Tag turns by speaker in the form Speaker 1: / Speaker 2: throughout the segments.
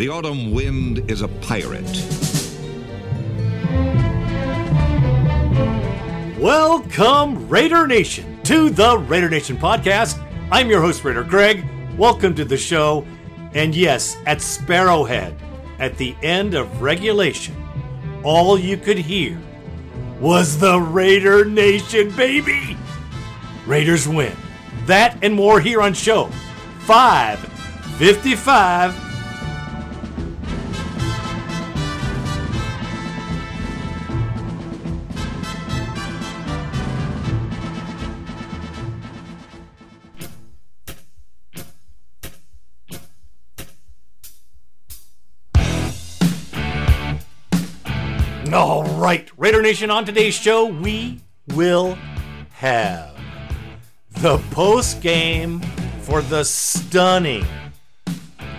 Speaker 1: The autumn wind is a pirate.
Speaker 2: Welcome, Raider Nation, to the Raider Nation podcast. I'm your host, Raider Greg. Welcome to the show. And yes, at Sparrowhead, at the end of regulation, all you could hear was the Raider Nation, baby! Raiders win. That and more here on show 555. Raider Nation, on today's show, we will have the post game for the stunning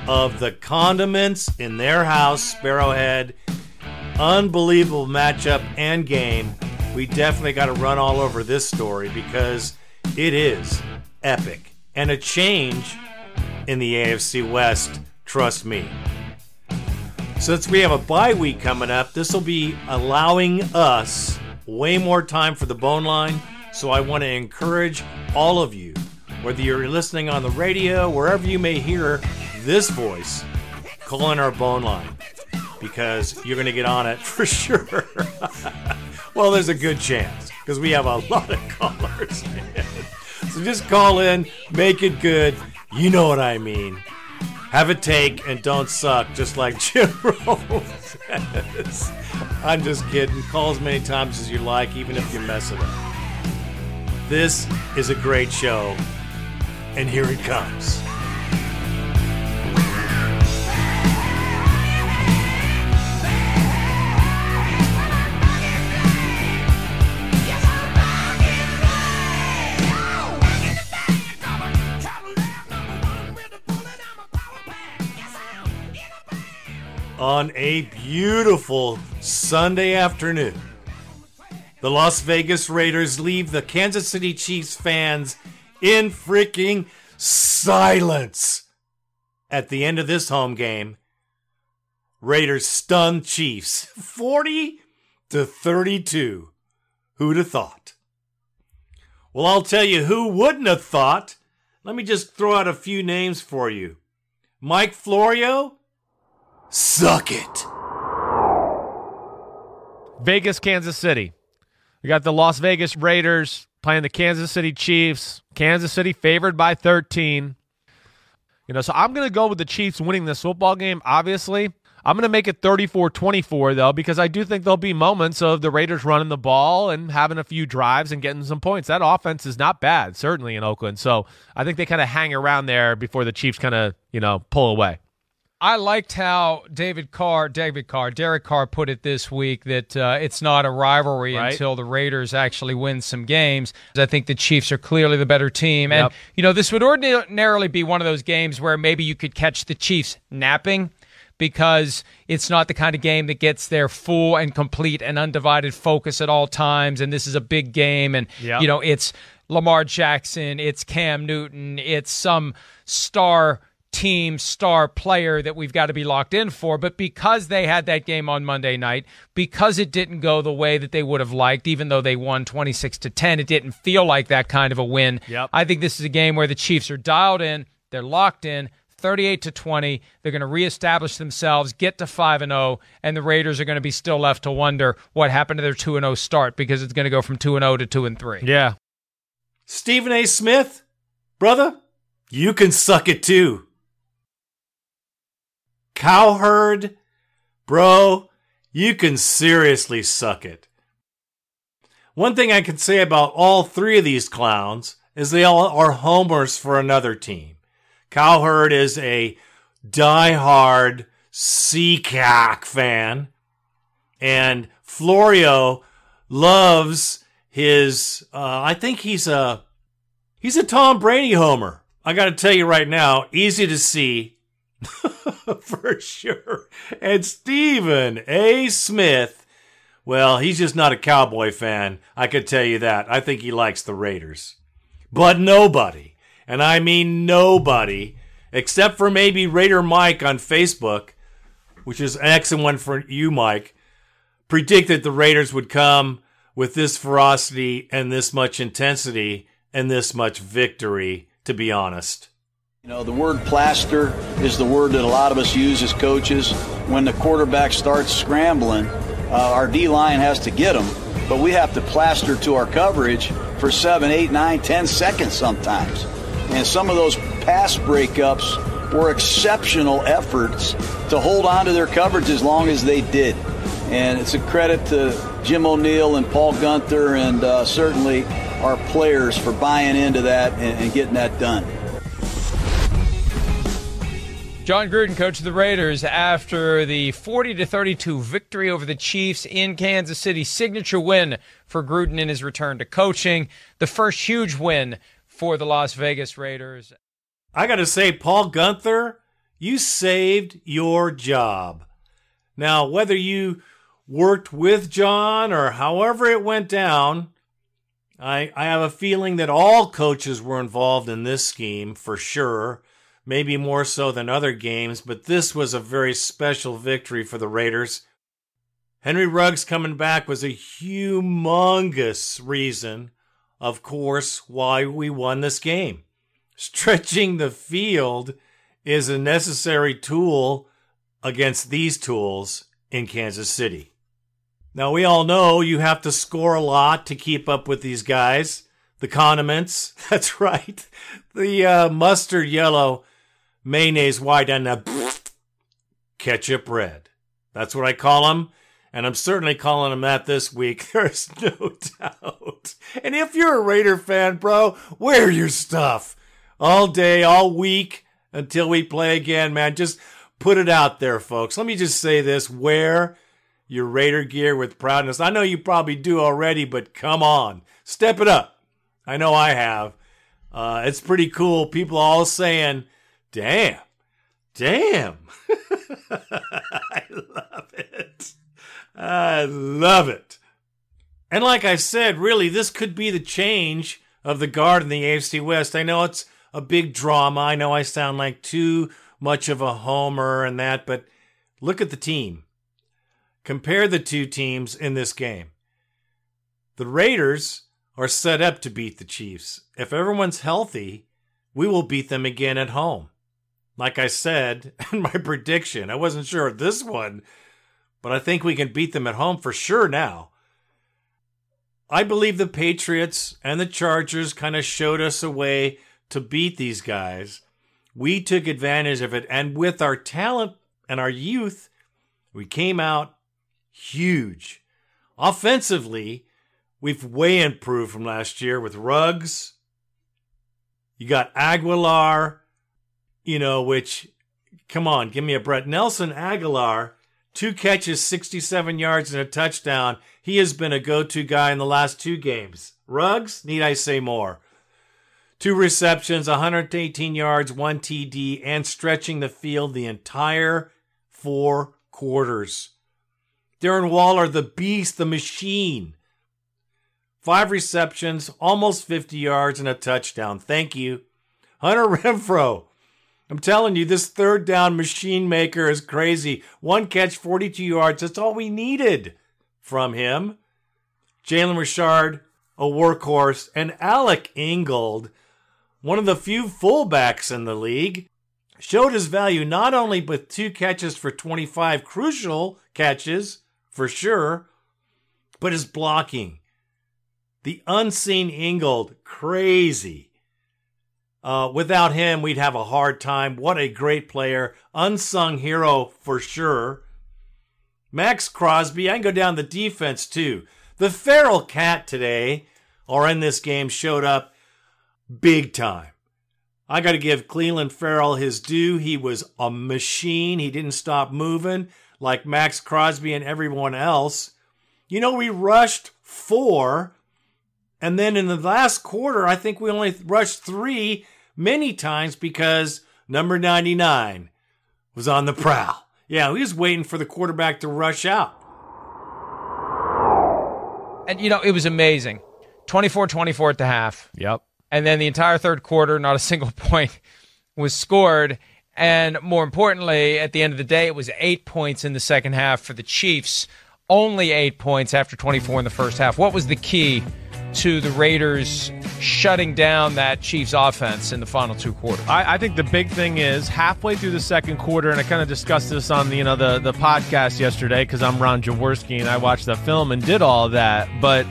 Speaker 2: of the condiments in their house, Sparrowhead. Unbelievable matchup and game. We definitely got to run all over this story because it is epic and a change in the AFC West. Trust me. Since we have a bye week coming up, this will be allowing us way more time for the bone line. So I want to encourage all of you, whether you're listening on the radio, wherever you may hear this voice, call in our bone line because you're going to get on it for sure. well, there's a good chance because we have a lot of callers. so just call in, make it good. You know what I mean. Have a take and don't suck, just like Jim Rome says. I'm just kidding. Call as many times as you like, even if you mess it up. This is a great show, and here it comes. On a beautiful Sunday afternoon. The Las Vegas Raiders leave the Kansas City Chiefs fans in freaking silence. At the end of this home game, Raiders stun Chiefs 40 to 32. Who'd have thought? Well, I'll tell you who wouldn't have thought. Let me just throw out a few names for you. Mike Florio, Suck it.
Speaker 3: Vegas, Kansas City. We got the Las Vegas Raiders playing the Kansas City Chiefs. Kansas City favored by 13. You know, so I'm going to go with the Chiefs winning this football game, obviously. I'm going to make it 34 24, though, because I do think there'll be moments of the Raiders running the ball and having a few drives and getting some points. That offense is not bad, certainly in Oakland. So I think they kind of hang around there before the Chiefs kind of, you know, pull away.
Speaker 4: I liked how David Carr, David Carr, Derek Carr put it this week that uh, it's not a rivalry
Speaker 3: right.
Speaker 4: until the Raiders actually win some games. I think the Chiefs are clearly the better team. And,
Speaker 3: yep.
Speaker 4: you know, this would ordinarily be one of those games where maybe you could catch the Chiefs napping because it's not the kind of game that gets their full and complete and undivided focus at all times. And this is a big game. And,
Speaker 3: yep.
Speaker 4: you know, it's Lamar Jackson, it's Cam Newton, it's some star team star player that we've got to be locked in for. But because they had that game on Monday night, because it didn't go the way that they would have liked, even though they won 26 to 10, it didn't feel like that kind of a win.
Speaker 3: Yep.
Speaker 4: I think this is a game where the Chiefs are dialed in, they're locked in. 38 to 20. They're going to reestablish themselves, get to 5 and 0, and the Raiders are going to be still left to wonder what happened to their 2 and 0 start because it's going to go from 2 and 0 to 2 and 3.
Speaker 3: Yeah.
Speaker 2: Stephen A. Smith, brother, you can suck it too. Cowherd, bro, you can seriously suck it. One thing I can say about all three of these clowns is they all are homers for another team. Cowherd is a die-hard Seacock fan, and Florio loves his. Uh, I think he's a he's a Tom Brady homer. I got to tell you right now, easy to see for sure. And Stephen A. Smith, well, he's just not a Cowboy fan. I could tell you that. I think he likes the Raiders. But nobody, and I mean nobody, except for maybe Raider Mike on Facebook, which is an excellent one for you, Mike, predicted the Raiders would come with this ferocity and this much intensity and this much victory, to be honest.
Speaker 5: You know, the word plaster is the word that a lot of us use as coaches. When the quarterback starts scrambling, uh, our D line has to get him, but we have to plaster to our coverage for seven, eight, nine, ten seconds sometimes. And some of those pass breakups were exceptional efforts to hold on to their coverage as long as they did. And it's a credit to Jim O'Neill and Paul Gunther and uh, certainly our players for buying into that and, and getting that done.
Speaker 4: Jon Gruden, coach of the Raiders, after the 40 to 32 victory over the Chiefs in Kansas City, signature win for Gruden in his return to coaching, the first huge win for the Las Vegas Raiders.
Speaker 2: I got to say, Paul Gunther, you saved your job. Now, whether you worked with Jon or however it went down, I, I have a feeling that all coaches were involved in this scheme for sure, maybe more so than other games, but this was a very special victory for the Raiders. Henry Ruggs coming back was a humongous reason, of course, why we won this game. Stretching the field is a necessary tool against these tools in Kansas City. Now, we all know you have to score a lot to keep up with these guys. The condiments, that's right. The uh, mustard yellow, mayonnaise white, and the ketchup red. That's what I call them. And I'm certainly calling them that this week. There's no doubt. And if you're a Raider fan, bro, wear your stuff all day, all week until we play again, man. Just put it out there, folks. Let me just say this wear your Raider gear with proudness. I know you probably do already, but come on, step it up. I know I have. Uh, it's pretty cool. People all saying, damn, damn. I love it. I love it. And like I said, really, this could be the change of the guard in the AFC West. I know it's a big drama. I know I sound like too much of a homer and that, but look at the team. Compare the two teams in this game. The Raiders are set up to beat the Chiefs. If everyone's healthy, we will beat them again at home. Like I said in my prediction, I wasn't sure of this one, but I think we can beat them at home for sure now. I believe the Patriots and the Chargers kind of showed us a way to beat these guys. We took advantage of it, and with our talent and our youth, we came out huge. Offensively, we've way improved from last year with Ruggs. You got Agholor, you know, which, come on, give me a breath. Nelson Agholor, two catches, 67 yards, and a touchdown. He has been a go to guy in the last two games. Ruggs, need I say more? Two receptions, 118 yards, one TD, and stretching the field the entire four quarters. Darren Waller, the beast, the machine. Five receptions, almost 50 yards, and a touchdown. Thank you. Hunter Renfrow. I'm telling you, this third down machine maker is crazy. One catch, 42 yards. That's all we needed from him. Jalen Richard, a workhorse, and Alec Ingold, one of the few fullbacks in the league, showed his value not only with two catches for 25 crucial catches, for sure, but his blocking. The unseen Ingold, crazy. Uh, without him, we'd have a hard time. What a great player. Unsung hero for sure. Maxx Crosby, I can go down the defense too. The feral cat today, or in this game, showed up big time. I got to give Clelin Ferrell his due. He was a machine. He didn't stop moving like Maxx Crosby and everyone else. You know, we rushed four, and then in the last quarter, I think we only rushed three many times because number 99 was on the prowl. Yeah, he was waiting for the quarterback to rush out.
Speaker 4: And, you know, it was amazing 24 24 at the half.
Speaker 3: Yep.
Speaker 4: And then the entire third quarter, not a single point was scored And more importantly, at the end of the day, it was eight points in the second half for the Chiefs. Only eight points after 24 in the first half. What was the key to the Raiders shutting down that Chiefs offense in the final two quarters?
Speaker 3: I, I think the big thing is halfway through the second quarter, and I kind of discussed this on the you know the the podcast yesterday because I'm Ron Jaworski and I watched the film and did all that. But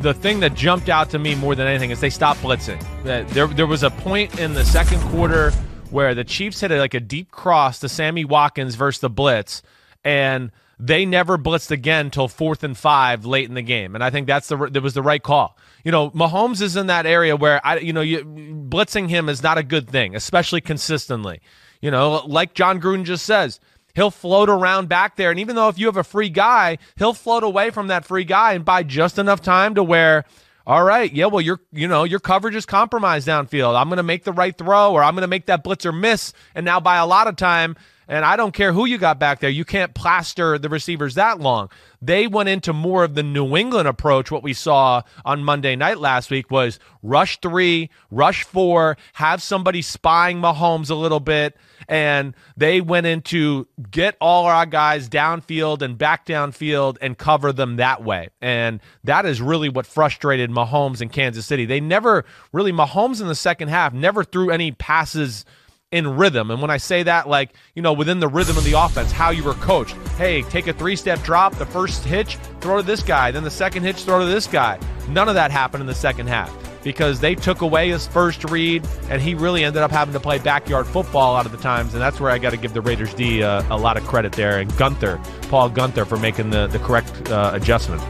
Speaker 3: the thing that jumped out to me more than anything is they stopped blitzing. There there was a point in the second quarter where the Chiefs hit a, like a deep cross to Sammy Watkins versus the blitz, and they never blitzed again until fourth and five late in the game, and I think that's the that was the right call. You know, Mahomes is in that area where I, you know, you, blitzing him is not a good thing, especially consistently. You know, like Jon Gruden just says, he'll float around back there, and even though if you have a free guy, he'll float away from that free guy and buy just enough time to where. All right, yeah, well, your you know your coverage is compromised downfield. I'm to make the right throw, or I'm to make that blitzer miss, and now by a lot of time, and I don't care who you got back there, you can't plaster the receivers that long. They went into more of the New England approach. What we saw on Monday night last week was rush three, rush four, have somebody spying Mahomes a little bit. And they went into get all our guys downfield and back downfield and cover them that way. And that is really what frustrated Mahomes in Kansas City. They never really, Mahomes in the second half never threw any passes in rhythm. And when I say that, like, you know, within the rhythm of the offense, how you were coached. Hey, take a three step drop, the first hitch, throw to this guy, then the second hitch, throw to this guy. None of that happened in the second half because they took away his first read and he really ended up having to play backyard football a lot of the times. And that's where I got to give the Raiders D uh, a lot of credit there. And Gunther, Paul Gunther, for making the, the correct uh, adjustment.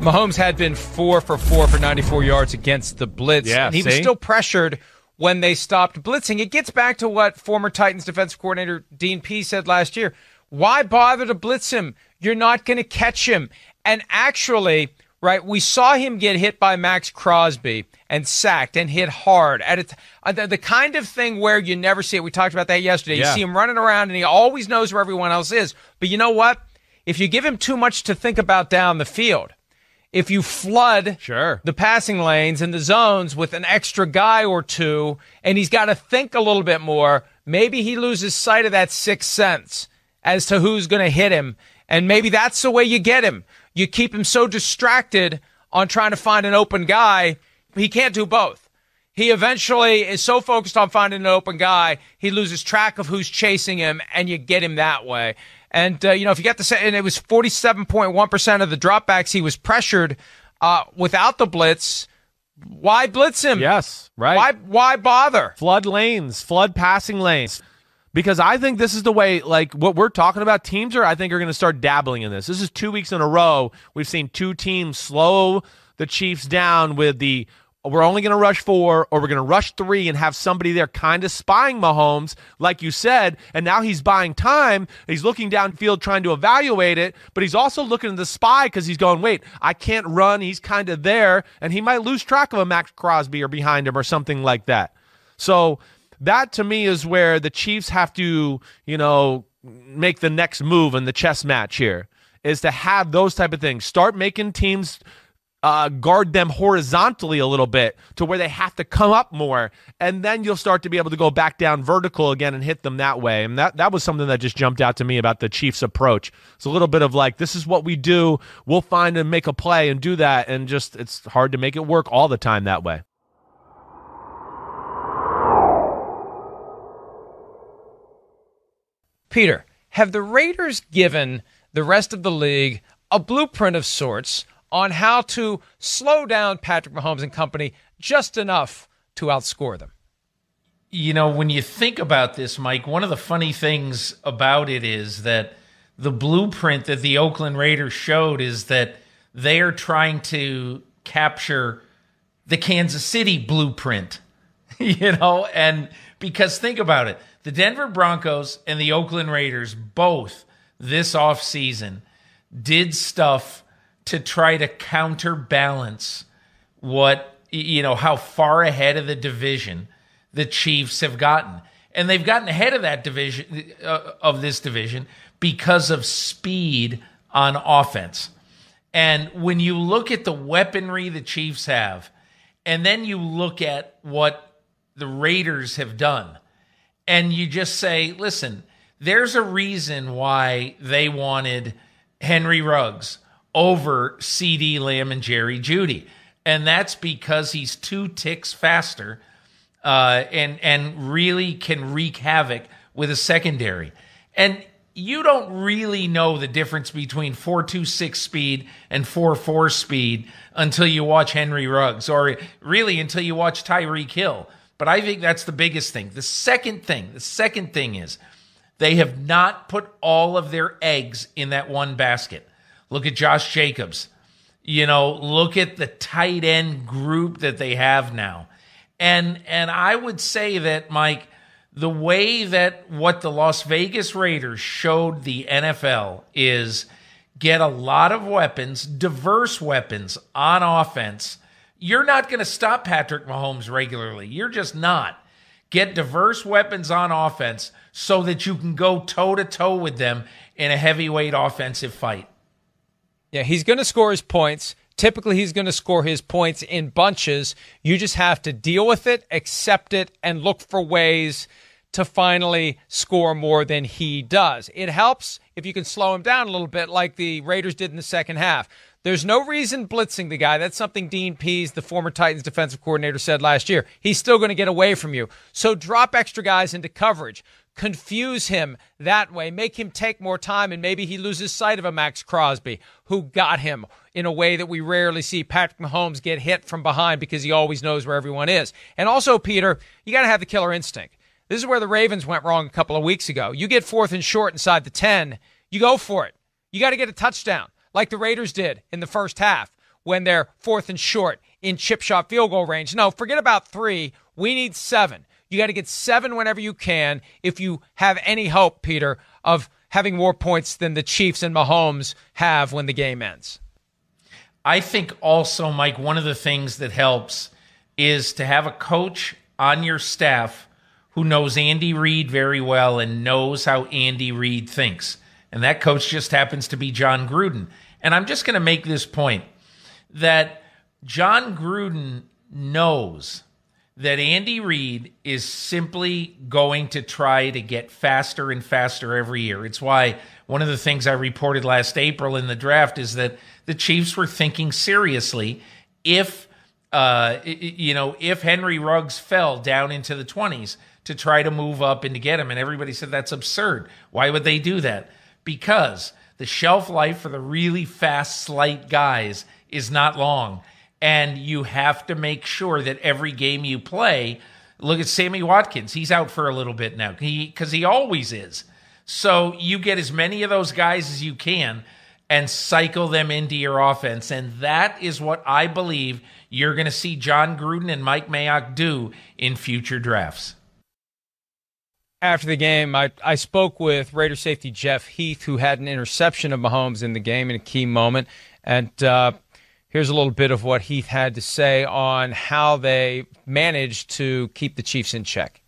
Speaker 4: Mahomes had been four for four for 94 yards against the blitz.
Speaker 3: Yeah,
Speaker 4: and he
Speaker 3: see?
Speaker 4: was still pressured when they stopped blitzing. It gets back to what former Titans defensive coordinator Dean Pees said last year. Why bother to blitz him? You're not going to catch him. And actually, right, we saw him get hit by Maxx Crosby and sacked and hit hard at it. Uh, the, the kind of thing where you never see it. We talked about that yesterday.
Speaker 3: Yeah.
Speaker 4: You see him running around and he always knows where everyone else is. But you know what? If you give him too much to think about down the field, if you flood
Speaker 3: Sure.
Speaker 4: the passing lanes and the zones with an extra guy or two, and he's got to think a little bit more, maybe he loses sight of that sixth sense as to who's going to hit him. And maybe that's the way you get him. You keep him so distracted on trying to find an open guy, he can't do both. He eventually is so focused on finding an open guy, he loses track of who's chasing him, and you get him that way. And uh, you know, if you got the and it was forty-seven point one percent of the dropbacks he was pressured uh, without the blitz. Why blitz him?
Speaker 3: Yes, right.
Speaker 4: Why why bother?
Speaker 3: flood lanes, flood passing lanes. Because I think this is the way, like what we're talking about, teams are, I think, are going to start dabbling in this. This is two weeks in a row. We've seen two teams slow the Chiefs down with the we're only going to rush four or we're going to rush three and have somebody there kind of spying Mahomes, like you said. And now he's buying time. He's looking downfield trying to evaluate it, but he's also looking at the spy because he's going, wait, I can't run. He's kind of there. And he might lose track of a Maxx Crosby or behind him or something like that. So that to me is where the Chiefs have to, you know, make the next move in the chess match here is to have those type of things. Start making teams uh, guard them horizontally a little bit to where they have to come up more, and then you'll start to be able to go back down vertical again and hit them that way. And that that was something that just jumped out to me about the Chiefs' approach. It's a little bit of like, this is what we do. We'll find and make a play and do that, and just it's hard to make it work all the time that way.
Speaker 4: Peter, have the Raiders given the rest of the league a blueprint of sorts on how to slow down Patrick Mahomes and company just enough to outscore them?
Speaker 6: you know, when you think about this, Mike, one of the funny things about it is that the blueprint that the Oakland Raiders showed is that they are trying to capture the Kansas City blueprint, you know, and because think about it, the Denver Broncos and the Oakland Raiders both this offseason did stuff to try to counterbalance what you know how far ahead of the division the Chiefs have gotten. And they've gotten ahead of that division uh, of this division because of speed on offense. And when you look at the weaponry the Chiefs have, and then you look at what the Raiders have done, and you just say, listen, there's a reason why they wanted Henry Ruggs over CeeDee Lamb and Jerry Jeudy. And that's because he's two ticks faster uh, and, and really can wreak havoc with a secondary. And you don't really know the difference between 426 speed and 44 speed until you watch Henry Ruggs or really until you watch Tyreek Hill. But I think that's the biggest thing. The second thing, the second thing is they have not put all of their eggs in that one basket. Look at Josh Jacobs. You know, look at the tight end group that they have now. And and I would say that Mike the way that what the Las Vegas Raiders showed the NFL is get a lot of weapons, diverse weapons on offense. You're not going to stop Patrick Mahomes regularly. You're just not. Get diverse weapons on offense so that you can go toe to toe with them in a heavyweight offensive fight.
Speaker 4: Yeah, he's going to score his points. Typically, he's going to score his points in bunches. You just have to deal with it, accept it, and look for ways to finally score more than he does. It helps if you can slow him down a little bit, like the Raiders did in the second half. There's no reason blitzing the guy. That's something Dean Pees, the former Titans defensive coordinator, said last year. He's still going to get away from you. So drop extra guys into coverage. Confuse him that way. Make him take more time, and maybe he loses sight of a Maxx Crosby who got him in a way that we rarely see Patrick Mahomes get hit from behind because he always knows where everyone is. And also, Peter, you got to have the killer instinct. This is where the Ravens went wrong a couple of weeks ago. You get fourth and short inside the 10, you go for it. You got to get a touchdown like the Raiders did in the first half when they're fourth and short in chip shot field goal range. No, forget about three. We need seven. You got to get seven whenever you can if you have any hope, Peter, of having more points than the Chiefs and Mahomes have when the game ends.
Speaker 6: I think also, Mike, one of the things that helps is to have a coach on your staff who knows Andy Reid very well and knows how Andy Reid thinks. And that coach just happens to be Jon Gruden. And I'm just going to make this point that Jon Gruden knows that Andy Reid is simply going to try to get faster and faster every year. It's why one of the things I reported last April in the draft is that the Chiefs were thinking seriously if uh, you know if Henry Ruggs fell down into the 20s to try to move up and to get him. And everybody said that's absurd. Why would they do that? Because the shelf life for the really fast, slight guys is not long. And you have to make sure that every game you play, look at Sammy Watkins. He's out for a little bit now because he, he always is. So you get as many of those guys as you can and cycle them into your offense. And that is what I believe you're going to see Jon Gruden and Mike Mayock do in future drafts
Speaker 4: after the game, I, I spoke with Raider safety Jeff Heath, who had an interception of Mahomes in the game in a key moment. And uh, here's a little bit of what Heath had to say on how they managed to keep the Chiefs in check.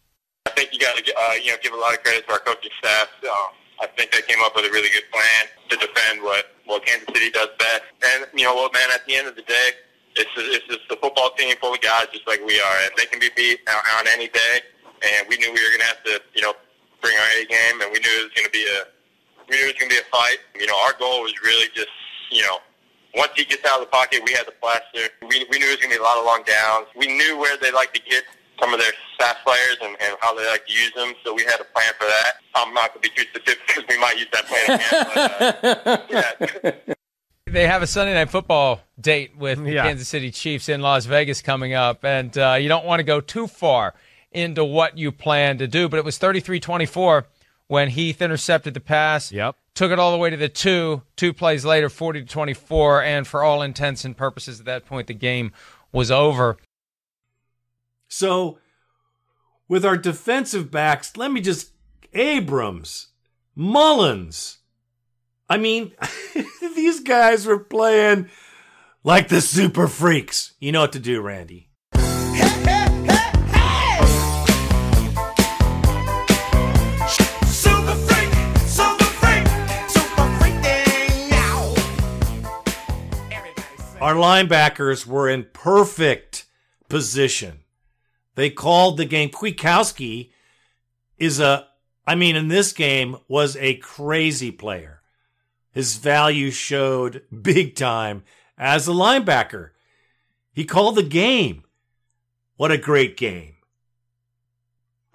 Speaker 7: I think you got to uh, you know give a lot of credit to our coaching staff. Um, I think they came up with a really good plan to defend what what Kansas City does best. And you know what, man, at the end of the day, it's it's just a football team full of guys just like we are, and they can be beat on any day and we knew we were going to have to, you know, bring our A game, and we knew it was going to be a, we knew it was going to be a fight. You know, our goal was really just, you know, once he gets out of the pocket, we had the plaster. We, we knew it was going to be a lot of long downs. We knew where they like to get some of their staff players and, and how they like to use them, so we had a plan for that. I'm not going to be too specific because we might use that plan again. But, uh, yeah.
Speaker 4: They have a Sunday night football date with the Kansas City Chiefs in Las Vegas coming up, and uh, you don't want to go too far into what you plan to do. But it was 33 24 when Heath intercepted the pass.
Speaker 3: Yep.
Speaker 4: Took it all the way to the two. Two plays later, 40 to 24. And for all intents and purposes, at that point, the game was over.
Speaker 2: So, with our defensive backs, let me just Abrams, Mullins. I mean, these guys were playing like the super freaks. You know what to do, Randy. Our linebackers were in perfect position. They called the game. Kwiatkoski is a, I mean, in this game was a crazy player. His value showed big time as a linebacker. He called the game. What a great game.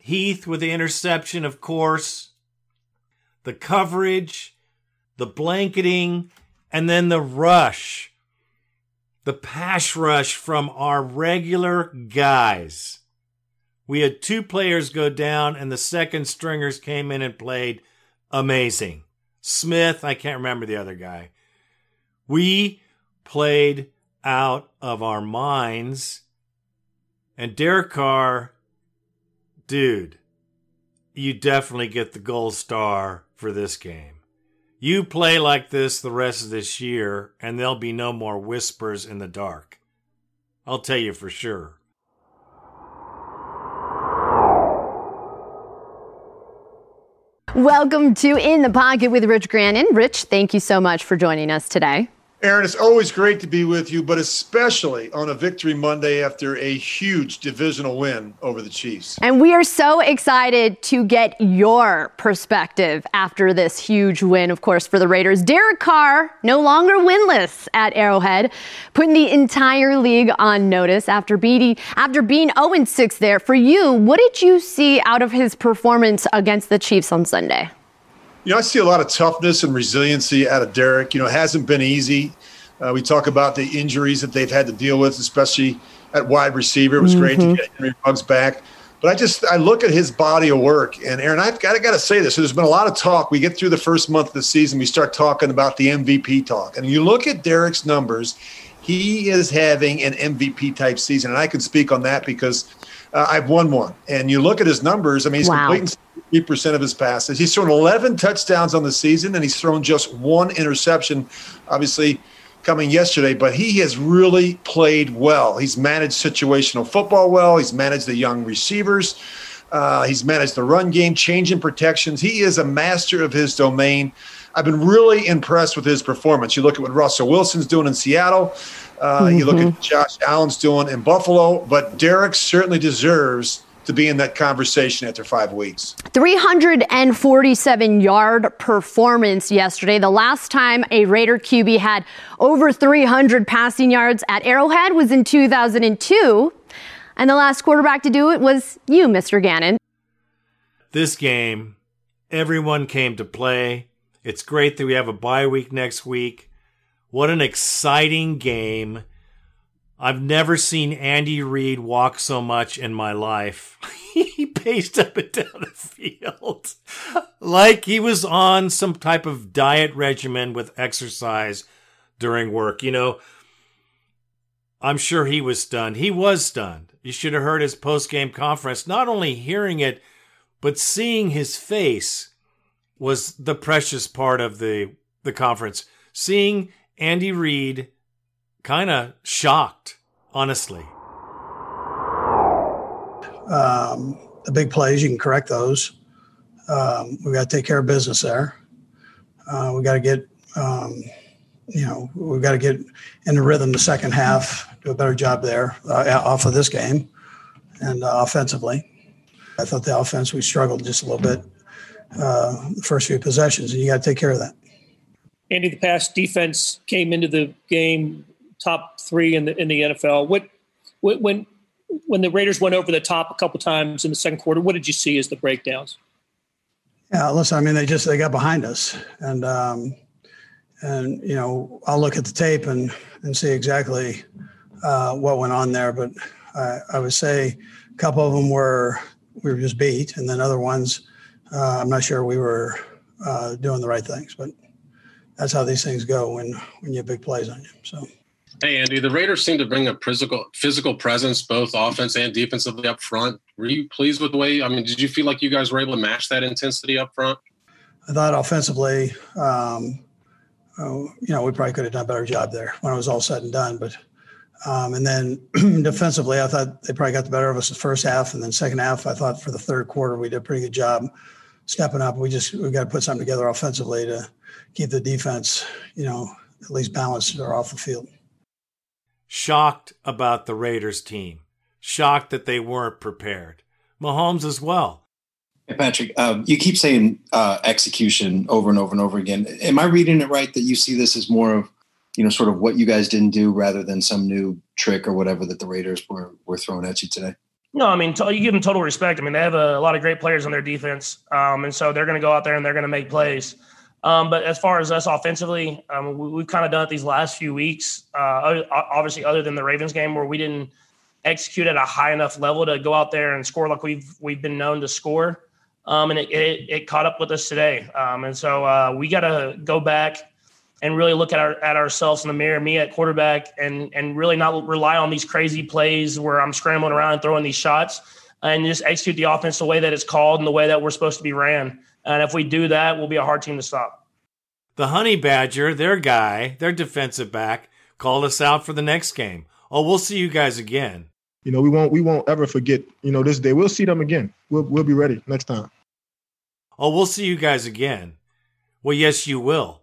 Speaker 2: Heath with the interception, of course, the coverage, the blanketing, and then the rush, the pass rush from our regular guys. We had two players go down, and the second stringers came in and played amazing. Smith, I can't remember the other guy. We played out of our minds. And Derek Carr, dude, you definitely get the gold star for this game. You play like this the rest of this year, and there'll be no more whispers in the dark. I'll tell you for sure.
Speaker 8: Welcome to In the Pocket with Rich Gannon. Rich, thank you so much for joining us today.
Speaker 9: Aaron, it's always great to be with you, but especially on a victory Monday after a huge divisional win over the Chiefs.
Speaker 8: And we are so excited to get your perspective after this huge win, of course, for the Raiders. Derek Carr, no longer winless at Arrowhead, putting the entire league on notice after beating after being 0-6 there. For you, what did you see out of his performance against the Chiefs on Sunday?
Speaker 9: You know, I see a lot of toughness and resiliency out of Derek. You know, it hasn't been easy. Uh, we talk about the injuries that they've had to deal with, especially at wide receiver. It was great to get Henry Ruggs back. But I just I look at his body of work, and Aaron, I've got, I got to say this. There's been a lot of talk. We get through the first month of the season, we start talking about the MVP talk, and you look at Derek's numbers. He is having an MVP type season, and I can speak on that because uh, I've won one. And you look at his numbers. I mean, he's
Speaker 8: Wow.
Speaker 9: completing three percent of his passes. He's thrown 11 touchdowns on the season, and he's thrown just one interception. Obviously, coming yesterday, but he has really played well. He's managed situational football well. He's managed the young receivers. Uh, he's managed the run game, changing protections. He is a master of his domain. I've been really impressed with his performance. You look at what Russell Wilson's doing in Seattle. Uh, You look at what Josh Allen's doing in Buffalo, but Derek certainly deserves to be in that conversation after five weeks.
Speaker 8: 347 yard performance yesterday. The last time a Raider QB had over 300 passing yards at Arrowhead was in 2002. And the last quarterback to do it was you, Mr. Gannon.
Speaker 2: This game, everyone came to play. It's great that we have a bye week next week. What an exciting game. I've never seen Andy Reid walk so much in my life. he paced up and down the field like he was on some type of diet regimen with exercise during work. You know, I'm sure he was stunned. He was stunned. You should have heard his post game conference. Not only hearing it, but seeing his face was the precious part of the the conference. Seeing Andy Reid kind of shocked, honestly.
Speaker 10: um, the big plays, you can correct those. Um, we got to take care of business there. Uh, we got to get, um, you know, we've got to get in the rhythm the second half, do a better job there uh, off of this game and uh, offensively. I thought the offense, we struggled just a little bit uh, the first few possessions, and you got to take care of that.
Speaker 11: Andy, the past defense came into the game top three in the in the NFL. What what- when when the Raiders went over the top a couple times in the second quarter, what did you see as the breakdowns?
Speaker 10: Yeah, listen, I mean, they just they got behind us, and um, and you know, I'll look at the tape and and see exactly uh, what went on there. But I, I would say a couple of them were we were just beat, and then other ones, uh, I'm not sure we were uh, doing the right things. But that's how these things go when when you have big plays on you. So.
Speaker 12: Hey Andy, the Raiders seem to bring a physical physical presence both offense and defensively up front. Were you pleased with the way? I mean, did you feel like you guys were able to match that intensity up front?
Speaker 10: I thought offensively, um, oh, you know, we probably could have done a better job there when it was all said and done. But um, and then defensively, I thought they probably got the better of us the first half, and then second half, I thought for the third quarter we did a pretty good job stepping up. We just we got to put something together offensively to keep the defense, you know, at least balanced or off the field.
Speaker 2: Shocked about the Raiders team. Shocked that they weren't prepared. Mahomes as well.
Speaker 13: Hey, Patrick, um, you keep saying uh, execution over and over and over again. Am I reading it right that you see this as more of, you know, sort of what you guys didn't do rather than some new trick or whatever that the Raiders were were throwing at you today?
Speaker 14: No, I mean, to, you give them total respect. I mean, they have a, a lot of great players on their defense, um, and so they're going to go out there and they're going to make plays. Um, but as far as us offensively, um, we, have kind of done it these last few weeks. Uh, obviously, other than the Ravens game where we didn't execute at a high enough level to go out there and score like we've we've been known to score, um, and it, it, it caught up with us today. Um, and so uh, we got to go back and really look at our at ourselves in the mirror, me at quarterback, and and really not rely on these crazy plays where I'm scrambling around and throwing these shots, and just execute the offense the way that it's called and the way that we're supposed to be ran. And if we do that, we'll be a hard team to stop.
Speaker 2: The Honey Badger, their guy, their defensive back, called us out for the next game. Oh, we'll see you guys again.
Speaker 15: You know, we won't we won't ever forget, you know, this day. We'll see them again. We'll we'll be ready next time.
Speaker 2: Oh, we'll see you guys again. Well, yes, you will.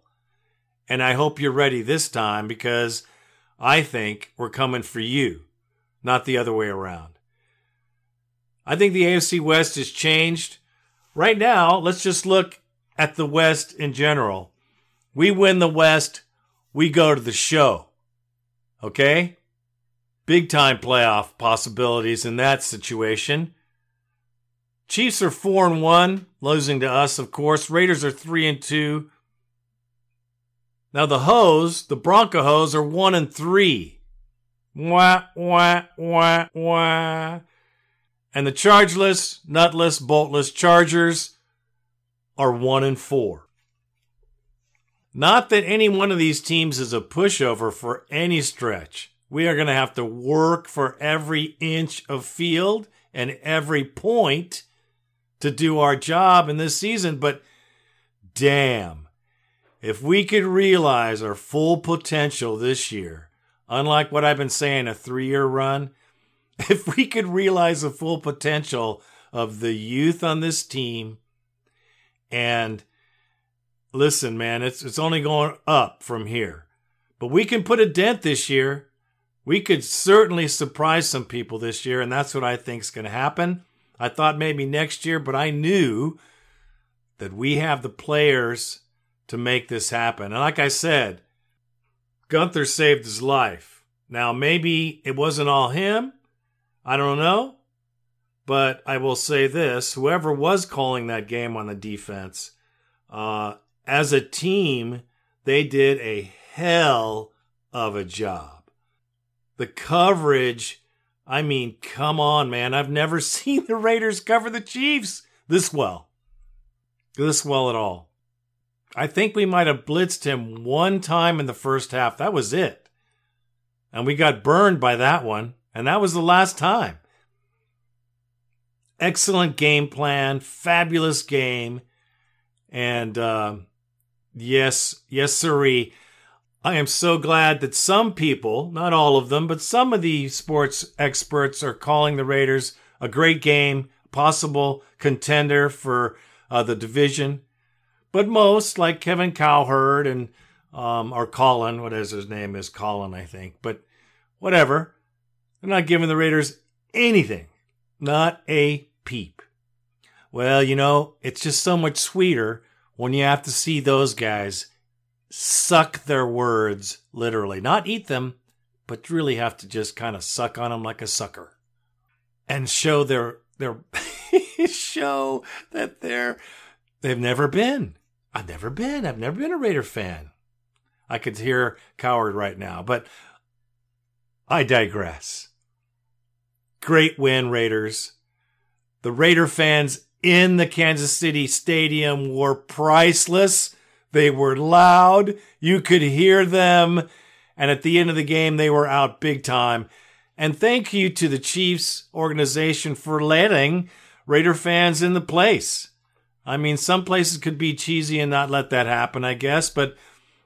Speaker 2: And I hope you're ready this time because I think we're coming for you, not the other way around. I think the AFC West has changed. Right now, let's just look at the West in general. We win the West, we go to the show. Okay? Big time playoff possibilities in that situation. Chiefs are 4 and 1, losing to us, of course. Raiders are 3 and 2. Now the Hoes, the Bronco Hoes, are 1 and 3. Wah, wah, wah, wah. And the chargeless, nutless, boltless Chargers are 1 and 4. Not that any one of these teams is a pushover for any stretch. We are going to have to work for every inch of field and every point to do our job in this season, but damn, if we could realize our full potential this year, unlike what I've been saying, a three year run, if we could realize the full potential of the youth on this team and listen, man, it's it's only going up from here. But we can put a dent this year. We could certainly surprise some people this year, and that's what I think is going to happen. I thought maybe next year, but I knew that we have the players to make this happen. And like I said, gunther saved his life. Now, maybe it wasn't all him. I don't know. But I will say this whoever was calling that game on the defense, uh, as a team, they did a hell of a job. The coverage I mean, come on, man. I've never seen the Raiders cover the Chiefs this well. This well at all. I think we might have blitzed him one time in the first half. That was it. And we got burned by that one. And that was the last time. Excellent game plan, fabulous game. And uh, yes, yes, siree. I am so glad that some people, not all of them, but some of the sports experts are calling the Raiders a great game, possible contender for uh, the division. But most, like Kevin Cowherd and um, or Colin, what is his name is Colin, I think. But whatever, they're not giving the Raiders anything, not a peep. Well, you know, it's just so much sweeter when you have to see those guys suck their words literally, not eat them, but really have to just kind of suck on them like a sucker and show their their show that they're they've never been. I've never been. I've never been a Raider fan. I could hear Coward right now, but I digress. Great win, Raiders. The Raider fans in the Kansas City Stadium were priceless. They were loud. You could hear them. And at the end of the game, they were out big time. And thank you to the Chiefs organization for letting Raider fans in the place. I mean, some places could be cheesy and not let that happen, I guess, but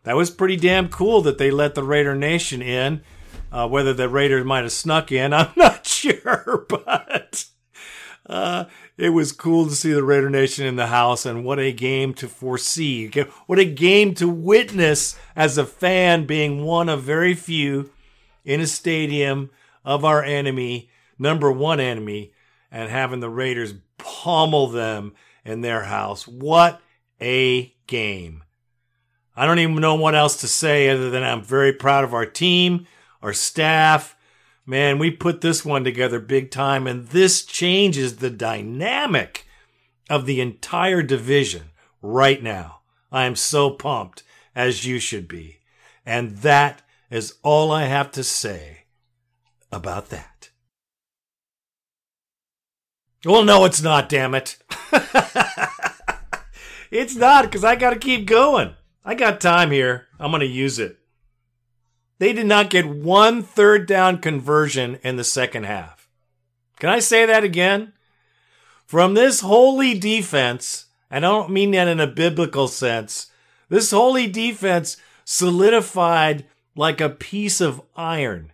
Speaker 2: that was pretty damn cool that they let the Raider Nation in. Uh, whether the Raiders might have snuck in, I'm not sure, but uh, it was cool to see the Raider Nation in the house, and what a game to foresee. What a game to witness as a fan, being one of very few in a stadium of our enemy, number one enemy, and having the Raiders pummel them in their house. What a game. I don't even know what else to say other than I'm very proud of our team, our staff. Man, we put this one together big time, and this changes the dynamic of the entire division right now. I am so pumped, as you should be. And that is all I have to say about that. Well, no, it's not, damn it. it's not, because I got to keep going. I got time here. I'm going to use it. They did not get one third down conversion in the second half. Can I say that again? From this holey defense, and I don't mean that in a biblical sense, this holey defense solidified like a piece of iron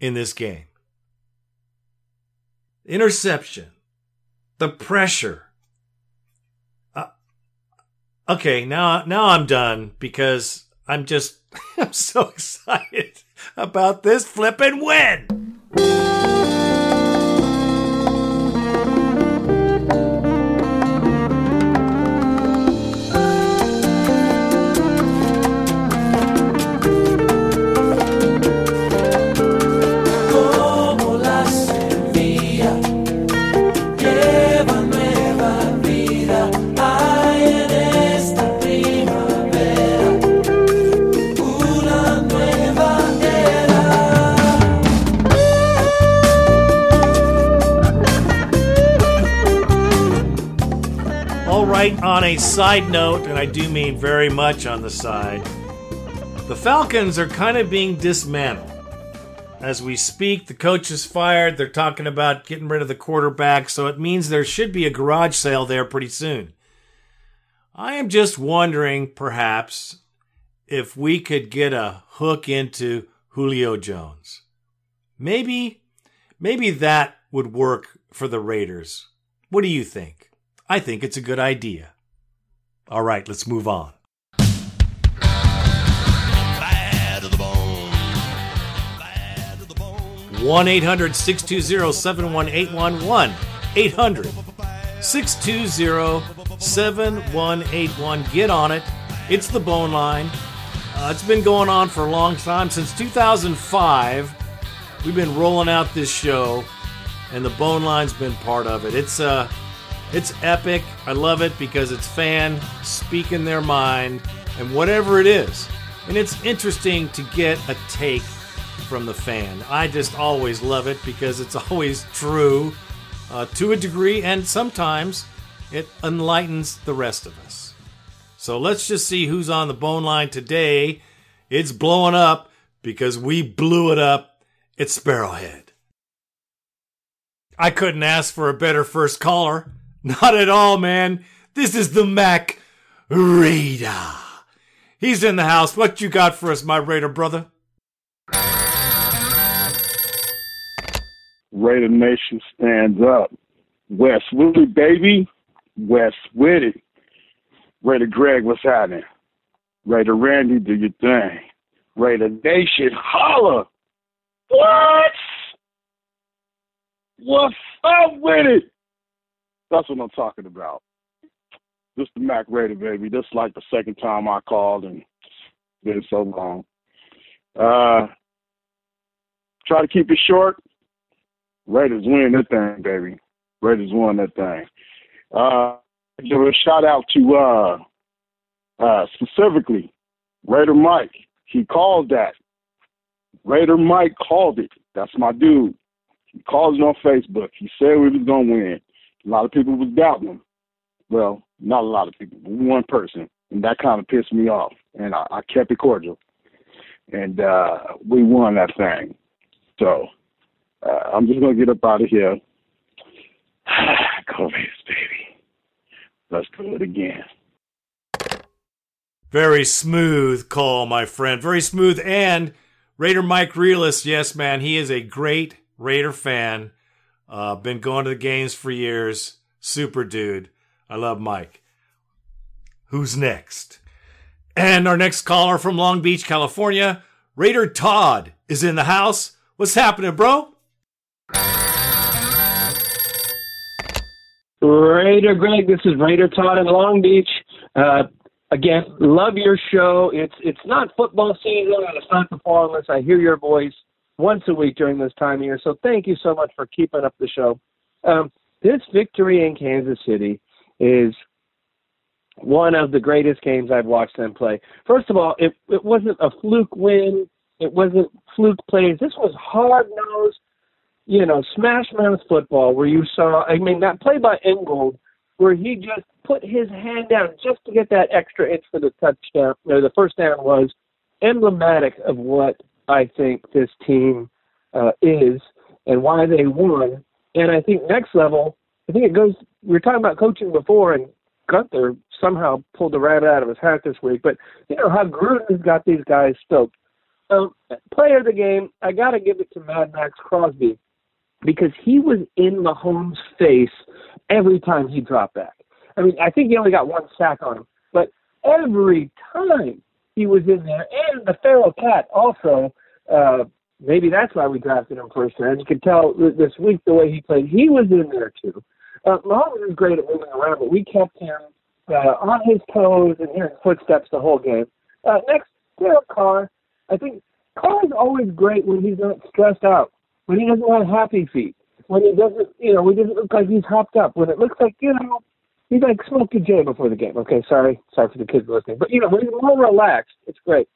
Speaker 2: in this game. Interception, the pressure. Uh, okay, now now I'm done because I'm just I'm so excited about this flippin' win. On a side note, and I do mean very much on the side, the Falcons are kind of being dismantled. As we speak, the coach is fired. They're talking about getting rid of the quarterback, so it means there should be a garage sale there pretty soon. I am just wondering, perhaps, if we could get a hook into Julio Jones. Maybe, maybe that would work for the Raiders. What do you think? I think it's a good idea. All right, let's move on. One 800 620 7181 1 800 620 7181. Get on it. It's the Bone Line. Uh, it's been going on for a long time. Since 2005, we've been rolling out this show, and the Bone Line's been part of it. It's uh, it's epic. I love it because it's fan speaking their mind and whatever it is. And it's interesting to get a take from the fan. I just always love it because it's always true uh, to a degree, and sometimes it enlightens the rest of us. So let's just see who's on the bone line today. It's blowing up because we blew it up. It's Sparrowhead. I couldn't ask for a better first caller. Not at all, man. This is the Mac Raider. He's in the house. What you got for us, my Raider brother?
Speaker 16: Raider Nation stands up. West with it, baby. West with it. Raider Greg, what's happening? Raider Randy, do your thing. Raider Nation, holla. What? What's up with it? That's what I'm talking about. This the Mac Raider, baby. This is like the second time I called and it's been so long. Uh, try to keep it short. Raiders win that thing, baby. Raiders won that thing. Uh, give a shout out to uh, uh, specifically Raider Mike. He called that. Raider Mike called it. That's my dude. He called it on Facebook. He said we was gonna win. A lot of people was doubting him. Well, not a lot of people, but one person, and that kind of pissed me off. And I, I kept it cordial, and uh, we won that thing. So uh, I'm just gonna get up out of here. Go baby. Let's do it again.
Speaker 2: Very smooth call, my friend. Very smooth. And Raider Mike Realist, yes, man, he is a great Raider fan. Uh, been going to the games for years. Super dude. I love Mike. Who's next? And our next caller from Long Beach, California, Raider Todd is in the house. What's happening, bro?
Speaker 17: Raider Greg, this is Raider Todd in Long Beach. Uh, again, love your show. It's it's not football season and it's not the fall unless I hear your voice once a week during this time of year. So thank you so much for keeping up the show. Um, this victory in Kansas City is one of the greatest games I've watched them play. First of all, it it wasn't a fluke win. It wasn't fluke plays. This was hard nosed, you know, smash mouth football where you saw. I mean, that play by Ingold where he just put his hand down just to get that extra inch for the touchdown or the first down was emblematic of what I think this team uh, is and why they won. And I think next level, I think it goes. We were talking about coaching before, and Gunther somehow pulled the rabbit out of his hat this week. But you know how Gruden's got these guys stoked. Um, player of the game, I got to give it to Mad Maxx Crosby because he was in Mahomes' face every time he dropped back. I mean, I think he only got one sack on him, but every time he was in there, and the feral cat also. Uh, maybe that's why we drafted him first round. You could tell this week the way he played. He was in there too. Uh, Mahomes is great at moving around, but we kept him uh, on his toes and hearing footsteps the whole game. Uh, next, Derek Carr. I think Carr is always great when he's not stressed out, when he doesn't have happy feet, when he doesn't, you know, when he doesn't look like he's hopped up, when it looks like, you know, he's like smoked a J before the game. Okay, sorry, sorry for the kids listening, but you know, when he's more relaxed, it's great.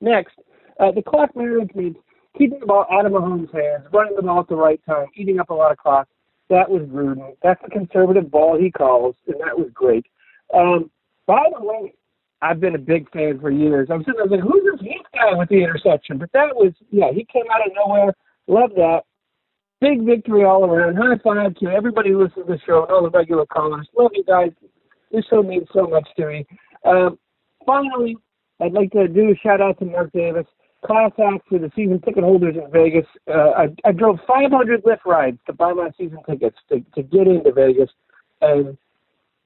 Speaker 17: Next, uh, the clock management, keeping the ball out of Mahomes' hands, running the ball at the right time, eating up a lot of clock. That was Gruden. That's the conservative ball he calls, and that was great. Um, by the way, I've been a big fan for years. I'm sitting there like, who's this Heath guy with the interception? But that was, yeah, he came out of nowhere. Love that. Big victory all around. High five to everybody who listens to the show and all the regular callers. Love you guys. This show means so much to me. Um, finally, I'd like to do a shout out to Mark Davis, class act for the season ticket holders in Vegas. Uh, I, I drove 500 Lyft rides to buy my season tickets to, to get into Vegas, and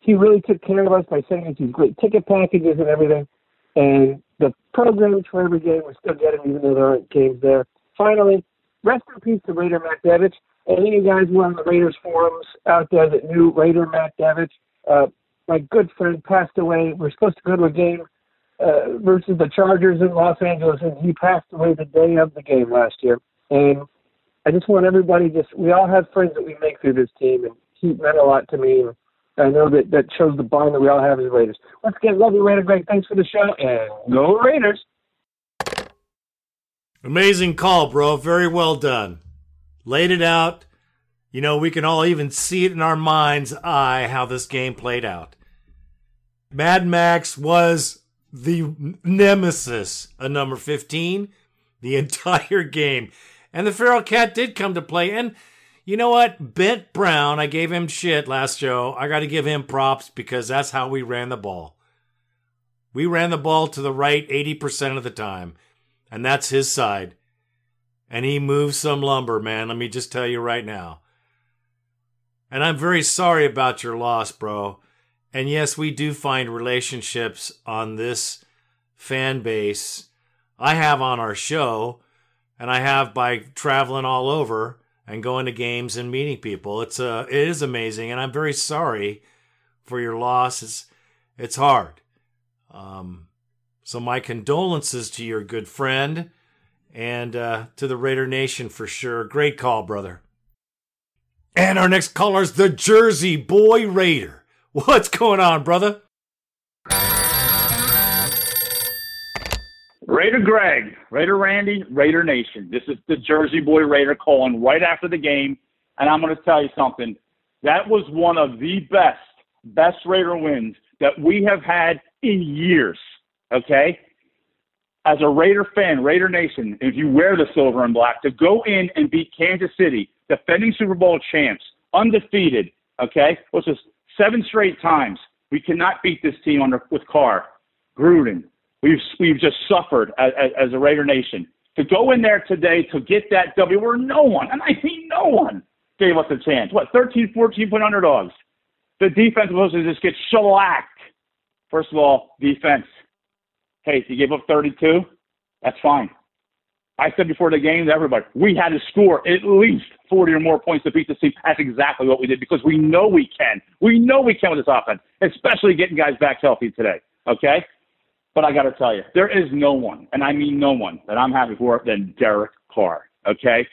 Speaker 17: he really took care of us by sending us these great ticket packages and everything. And the programs for every game we're still getting, even though there aren't games there. Finally, rest in peace to Raider Matt Devich. Any of you guys who are on the Raiders forums out there that knew Raider Matt Devich, uh, my good friend passed away. We're supposed to go to a game uh, versus the Chargers in Los Angeles, and he passed away the day of the game last year. And I just want everybody just we all have friends that we make through this team, and he meant a lot to me. And I know that that shows the bond that we all have as Raiders. Once again, love you, Raider Greg. Thanks for the show, and go Raiders.
Speaker 2: Amazing call, bro. Very well done. Laid it out. You know, we can all even see it in our mind's eye how this game played out. Mad Max was the nemesis a number 15 the entire game. And the Feral Cat did come to play. And you know what? Trent Brown, I gave him shit last show. I got to give him props because that's how we ran the ball. We ran the ball to the right 80% of the time, and that's his side. And he moved some lumber, man. Let me just tell you right now. And I'm very sorry about your loss, bro. And yes, we do find relationships on this fan base. I have on our show, and I have by traveling all over and going to games and meeting people. It's uh, it is amazing, and I'm very sorry for your loss. It's it's hard. Um, so my condolences to your good friend and uh, to the Raider Nation for sure. Great call, brother. And our next caller is the Jersey Boy Raider. What's going on, brother?
Speaker 18: Raider Greg, Raider Randy, Raider Nation. This is the Jersey Boy Raider calling right after the game. And I'm going to tell you something. That was one of the best, best Raider wins that we have had in years. Okay? As a Raider fan, Raider Nation, if you wear the silver and black, to go in and beat Kansas City, defending Super Bowl champs, undefeated, okay? Which is seven straight times. We cannot beat this team with Carr, Gruden. We've we've just suffered as, as a Raider Nation to go in there today to get that W where no one, and I mean no one, gave us a chance. What 13, 14 point underdogs. The defense was supposed to just get shellacked. First of all, defense. Hey, if you up 32, that's fine. I said before the game to everybody, we had to score at least 40 or more points to beat the team. That's exactly what we did because we know we can. We know we can with this offense, especially getting guys back healthy today. Okay? But I got to tell you, there is no one, and I mean no one, that I'm happy for than Derek Carr. Okay?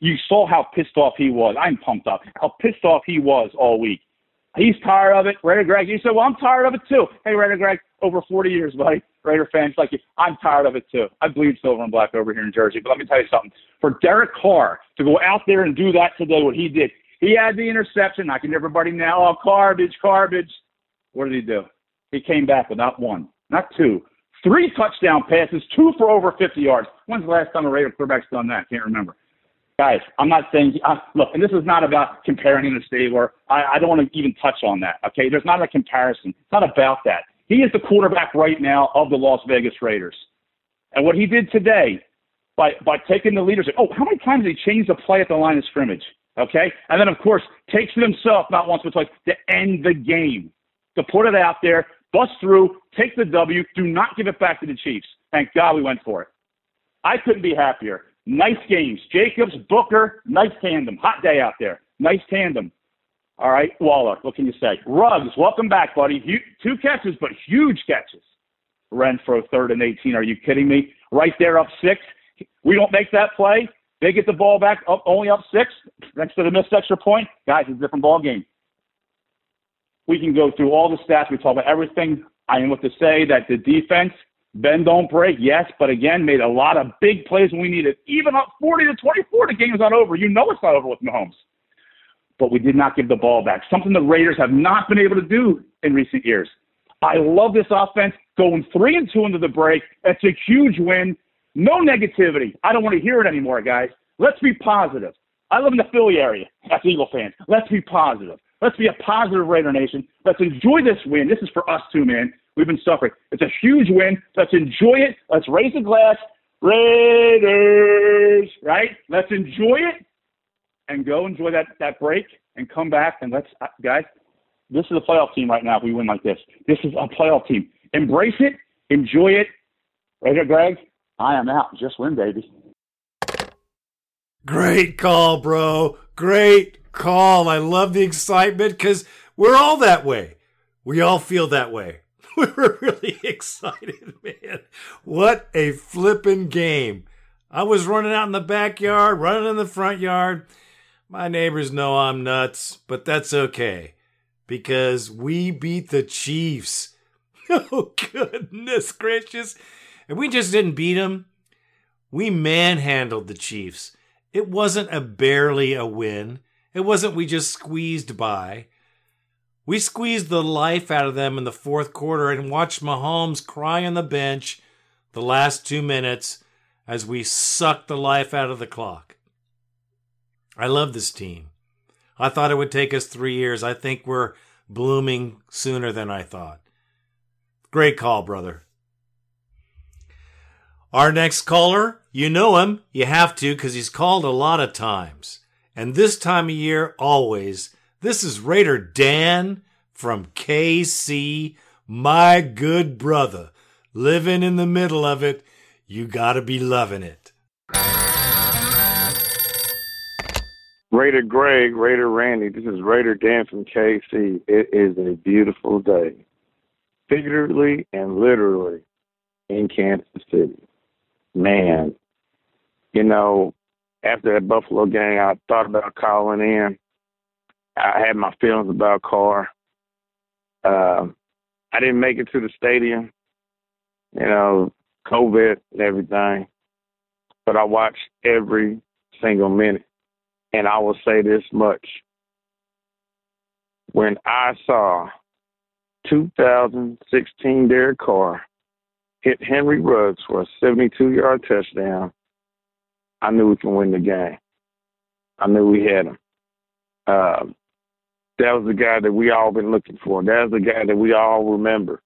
Speaker 18: You saw how pissed off he was. I'm pumped up. How pissed off he was all week. He's tired of it. Raider Greg, you said, well, I'm tired of it too. Hey, Raider Greg, over 40 years, buddy. Raider fans like you, I'm tired of it too. I bleed silver and black over here in Jersey. But let me tell you something. For Derek Carr to go out there and do that today, what he did, he had the interception. I can everybody now, oh, garbage, garbage. What did he do? He came back with not one, not two, three touchdown passes, two for over 50 yards. When's the last time a Raider quarterback's done that? Can't remember guys, I'm not saying, uh, look, and this is not about comparing him to Stabler. I, I don't want to even touch on that, okay? There's not a comparison. It's not about that. He is the quarterback right now of the Las Vegas Raiders. And what he did today by, by taking the leadership, oh, how many times did he change the play at the line of scrimmage, okay? And then, of course, takes it himself, not once but twice, to end the game, to put it out there, bust through, take the W, do not give it back to the Chiefs. Thank God we went for it. I couldn't be happier. Nice games. Jacobs, Booker, nice tandem. Hot day out there. Nice tandem. All right, Waller, what can you say? Ruggs, welcome back, buddy. two catches, but huge catches. Renfrow, third and 18. Are you kidding me? Right there, up six. We don't make that play. They get the ball back, up only up six, next to the missed extra point. Guys, it's a different ball game. We can go through all the stats. We talk about everything. I am what to say that the defense Ben don't break, yes, but again, made a lot of big plays when we needed. Even up 40 to 24, the game is not over. You know it's not over with Mahomes. But we did not give the ball back, something the Raiders have not been able to do in recent years. I love this offense going three and two into the break. That's a huge win. No negativity. I don't want to hear it anymore, guys. Let's be positive. I live in the Philly area. That's Eagle fans. Let's be positive. Let's be a positive Raider Nation. Let's enjoy this win. This is for us too, man. We've been suffering. It's a huge win. Let's enjoy it. Let's raise a glass. Raiders, right? Let's enjoy it and go enjoy that, that break and come back and let's, uh, guys, this is a playoff team right now if we win like this. This is a playoff team. Embrace it. Enjoy it. Raider Greg, I am out. Just win, baby.
Speaker 2: Great call, bro. Great call. I love the excitement because we're all that way. We all feel that way. we were really excited, man. What a flippin' game. I was running out in the backyard, running in the front yard. My neighbors know I'm nuts, but that's okay because we beat the Chiefs. Oh, goodness gracious. And we just didn't beat them. We manhandled the Chiefs. It wasn't a barely a win. It wasn't we just squeezed by. We squeezed the life out of them in the fourth quarter and watched Mahomes cry on the bench the last two minutes as we sucked the life out of the clock. I love this team. I thought it would take us three years. I think we're blooming sooner than I thought. Great call, brother. Our next caller, you know him. You have to because he's called a lot of times. And this time of year, always this is Raider Dan from KC, my good brother. Living in the middle of it, you gotta be loving it.
Speaker 19: Raider Greg, Raider Randy, this is Raider Dan from KC. It is a beautiful day, figuratively and literally, in Kansas City. Man, you know, after that Buffalo game, I thought about calling in I had my feelings about Carr. Uh, I didn't make it to the stadium, you know, COVID and everything, but I watched every single minute. And I will say this much. When I saw 2016 Derek Carr hit Henry Ruggs for a 72 yard touchdown, I knew we can win the game. I knew we had him. Um, that was the guy that we all been looking for. That was the guy that we all remember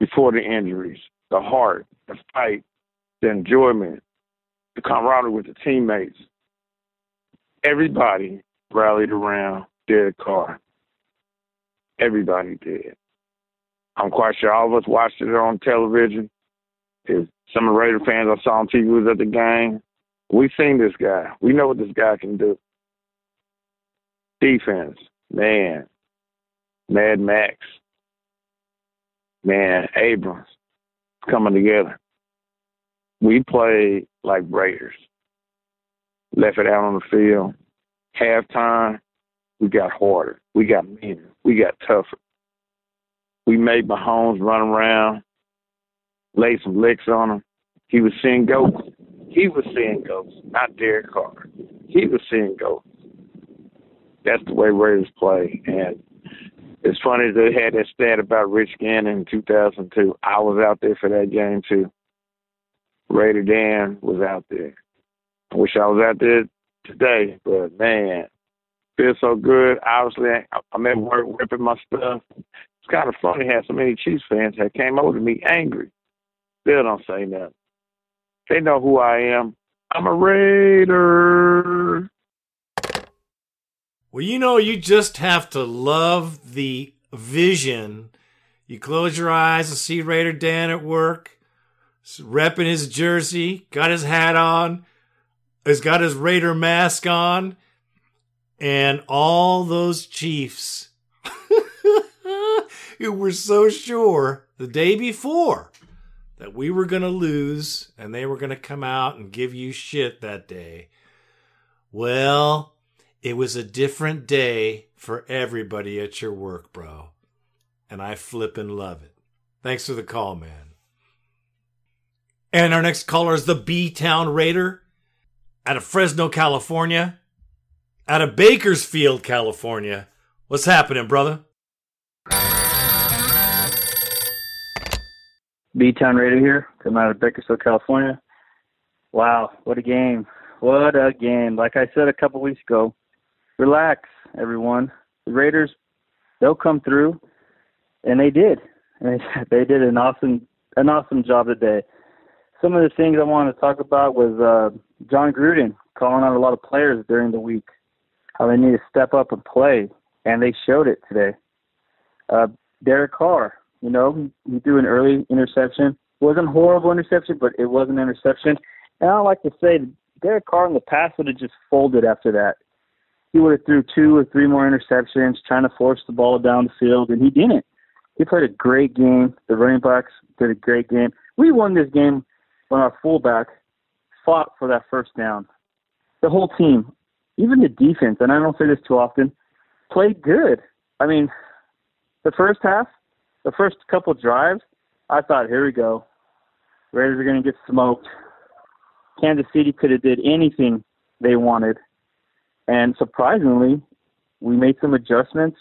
Speaker 19: before the injuries, the heart, the fight, the enjoyment, the camaraderie with the teammates. Everybody rallied around Derek Carr. Everybody did. I'm quite sure all of us watched it on television. If some of the Raider fans I saw on TV was at the game, We've seen this guy. We know what this guy can do. Defense, man. Mad Max. Man, Abrams. Coming together. We played like Raiders. Left it out on the field. Halftime, we got harder. We got meaner. We got tougher. We made Mahomes run around, laid some licks on him. He was seeing ghosts. He was seeing ghosts, not Derek Carr. He was seeing ghosts. That's the way Raiders play. And it's funny they had that stat about Rich Gannon in 2002. I was out there for that game too. Raider Dan was out there. I wish I was out there today, but man, feels so good. Obviously, I'm at work ripping my stuff. It's kind of funny how so many Chiefs fans that came over to me angry. Still don't say nothing. They know who I am. I'm a Raider.
Speaker 2: Well, you know, you just have to love the vision. You close your eyes and see Raider Dan at work, repping his jersey, got his hat on, has got his Raider mask on, and all those Chiefs who were so sure the day before that we were going to lose and they were going to come out and give you shit that day. Well, it was a different day for everybody at your work, bro. And I flip and love it. Thanks for the call, man. And our next caller is the B Town Raider out of Fresno, California. Out of Bakersfield, California. What's happening, brother?
Speaker 20: B Town Raider here, coming out of Bakersfield, California. Wow, what a game. What a game. Like I said a couple weeks ago, relax, everyone. The Raiders, they'll come through, and they did. And they did an awesome, an awesome job today. Some of the things I wanted to talk about was uh, Jon Gruden calling out a lot of players during the week, how they need to step up and play, and they showed it today. Uh, Derek Carr, you know, he threw an early interception. Wasn't horrible interception, but it was an interception. And I like to say Derek Carr in the past would have just folded after that. He would have threw two or three more interceptions, trying to force the ball down the field, and he didn't. He played a great game. The running backs did a great game. We won this game when our fullback fought for that first down. The whole team, even the defense, and I don't say this too often, played good. I mean, the first half, the first couple drives, I thought, here we go. Raiders are going to get smoked. Kansas City could have did anything they wanted, and surprisingly, we made some adjustments.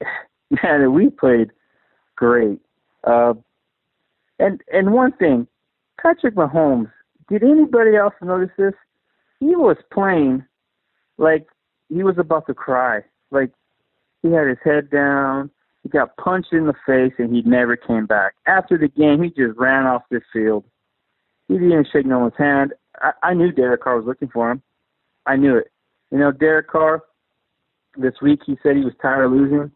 Speaker 20: Man, we played great. Uh, and and one thing, Patrick Mahomes. Did anybody else notice this? He was playing like he was about to cry. Like he had his head down. He got punched in the face, and he never came back. After the game, he just ran off the field. He didn't shake no one's hand. I, I knew Derek Carr was looking for him. I knew it. You know, Derek Carr. This week, he said he was tired of losing,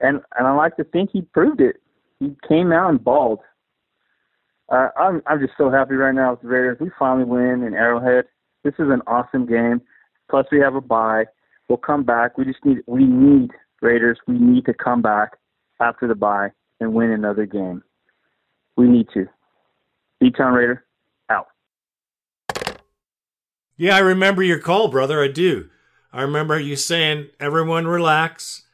Speaker 20: and and I like to think he proved it. He came out and balled. Uh, I'm I'm just so happy right now with the Raiders. We finally win in Arrowhead. This is an awesome game. Plus, we have a bye. We'll come back. We just need we need Raiders. We need to come back after the bye and win another game. We need to. B-Town Raider, out.
Speaker 2: Yeah, I remember your call, brother. I do. I remember you saying, "Everyone relax."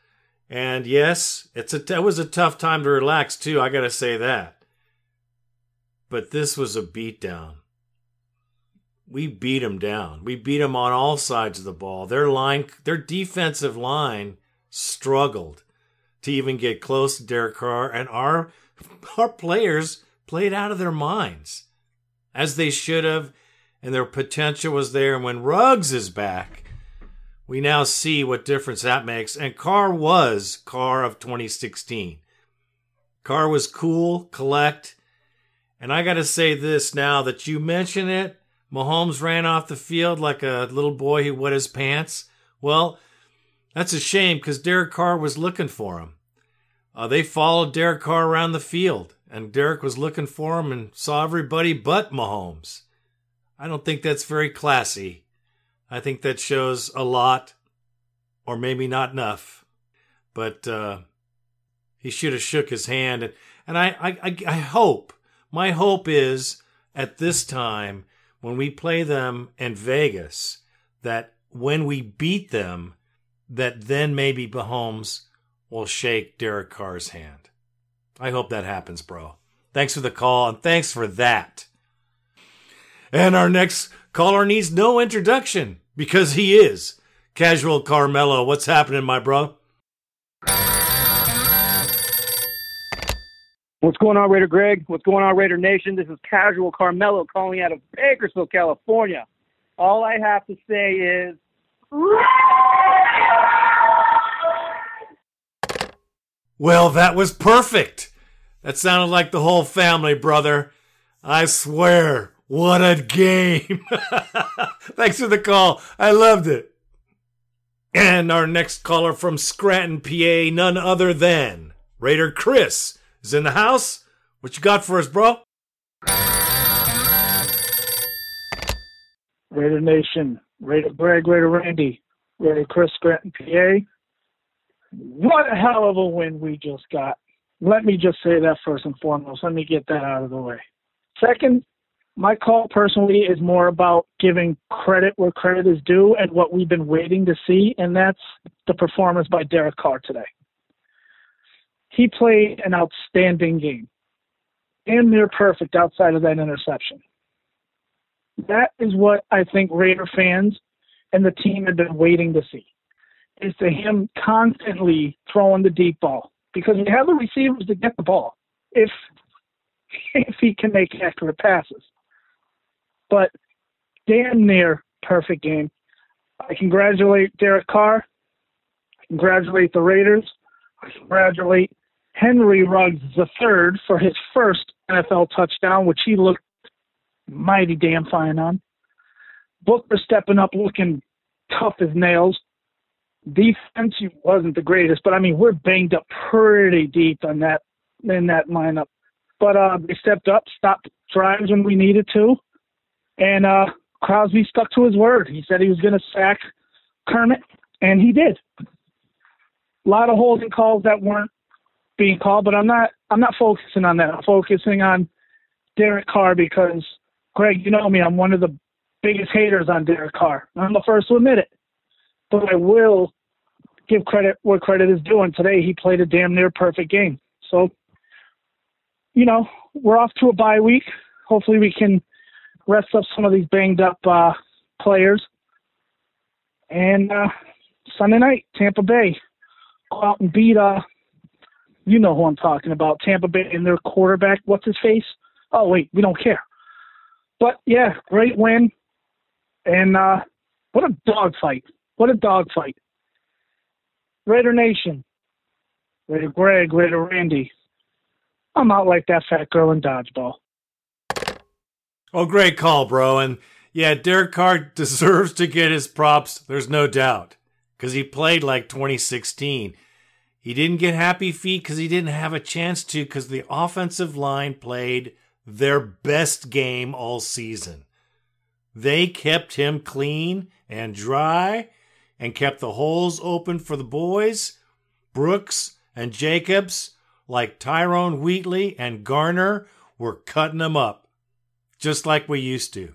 Speaker 2: And yes, it's a it was a tough time to relax too. I got to say that. But this was a beatdown. We beat them down. We beat them on all sides of the ball. Their line, their defensive line, struggled to even get close to Derek Carr, and our our players played out of their minds, as they should have, and their potential was there. And when Ruggs is back, we now see what difference that makes. And Carr was Carr of 2016. Carr was cool, collect. And I got to say this now that you mention it, Mahomes ran off the field like a little boy who wet his pants. Well, that's a shame because Derek Carr was looking for him. Uh, they followed Derek Carr around the field, and Derek was looking for him and saw everybody but Mahomes. I don't think that's very classy. I think that shows a lot, or maybe not enough. But uh, he should have shook his hand. And, and I, I, I hope, my hope is at this time, when we play them in Vegas, that when we beat them, that then maybe Mahomes will shake Derek Carr's hand. I hope that happens, bro. Thanks for the call and thanks for that. And our next caller needs no introduction because he is Casual Carmelo. What's happening, my bro?
Speaker 21: What's going on, Raider Greg? What's going on, Raider Nation? This is Casual Carmelo calling out of Bakersfield, California. All I have to say is.
Speaker 2: Well, that was perfect. That sounded like the whole family, brother. I swear, what a game. Thanks for the call. I loved it. And our next caller from Scranton, PA, none other than Raider Chris is in the house. What you got for us, bro?
Speaker 22: Raider Nation, Raider Greg, Raider Randy, Raider Chris Scranton, PA. What a hell of a win we just got. Let me just say that first and foremost. Let me get that out of the way. Second, my call personally is more about giving credit where credit is due and what we've been waiting to see, and that's the performance by Derek Carr today. He played an outstanding game, and near perfect outside of that interception. That is what I think Raider fans and the team have been waiting to see. Is to him constantly throwing the deep ball because we have the receivers to get the ball if if he can make accurate passes. But damn near perfect game. I congratulate Derek Carr. I congratulate the Raiders. I congratulate Henry Ruggs III for his first NFL touchdown, which he looked mighty damn fine on. Booker stepping up looking tough as nails. Defense wasn't the greatest, but I mean we're banged up pretty deep on that in that lineup. But uh they stepped up, stopped drives when we needed to. And uh Crosby stuck to his word. He said he was gonna sack Kermit and he did. A lot of holding calls that weren't being called, but I'm not I'm not focusing on that. I'm focusing on Derek Carr because Greg, you know me, I'm one of the biggest haters on Derek Carr. I'm the first to admit it. But I will give credit where credit is due. And today he played a damn near perfect game. So, you know, we're off to a bye week. Hopefully we can rest up some of these banged up uh, players. And uh, Sunday night, Tampa Bay. Go out and beat uh you know who I'm talking about. Tampa Bay and their quarterback, what's his face? Oh wait, we don't care. But yeah, great win. And uh what a dogfight. What a dogfight. Raider Nation. Raider Greg, Raider Randy. I'm out like that fat girl in dodgeball.
Speaker 2: Oh, great call, bro. And yeah, Derek Carr deserves to get his props. There's no doubt. Because he played like 2016. He didn't get happy feet because he didn't have a chance to because the offensive line played their best game all season. They kept him clean and dry and kept the holes open for the boys, Brooks and Jacobs, like Tyrone Wheatley and Garner, were cutting them up, just like we used to.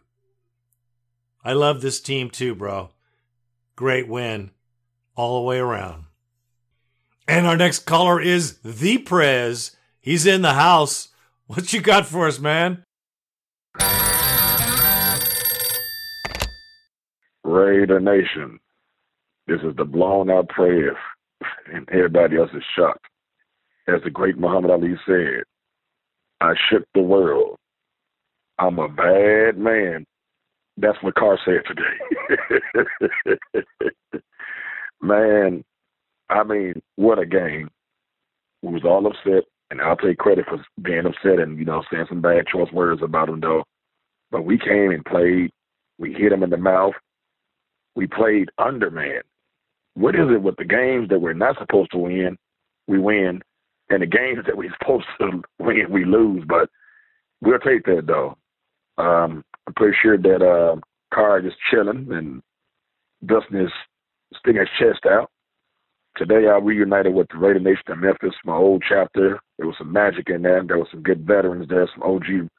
Speaker 2: I love this team too, bro. Great win all the way around. And our next caller is the Prez. He's in the house. What you got for us, man?
Speaker 23: Raider Nation. This is the blown out prayer, and everybody else is shocked. As the great Muhammad Ali said, I shook the world. I'm a bad man. That's what Carr said today. man, I mean, what a game. We was all upset, and I'll take credit for being upset and, you know, saying some bad choice words about him, though. But we came and played. We hit him in the mouth. We played underman. What is it with the games that we're not supposed to win, we win, and the games that we're supposed to win, we lose. But we'll take that though. Um, I'm pretty sure that uh, Carr is chilling and dusting his sticking his chest out. Today I reunited with the Raider Nation in Memphis, my old chapter. There was some magic in there. There was some good veterans there, some OG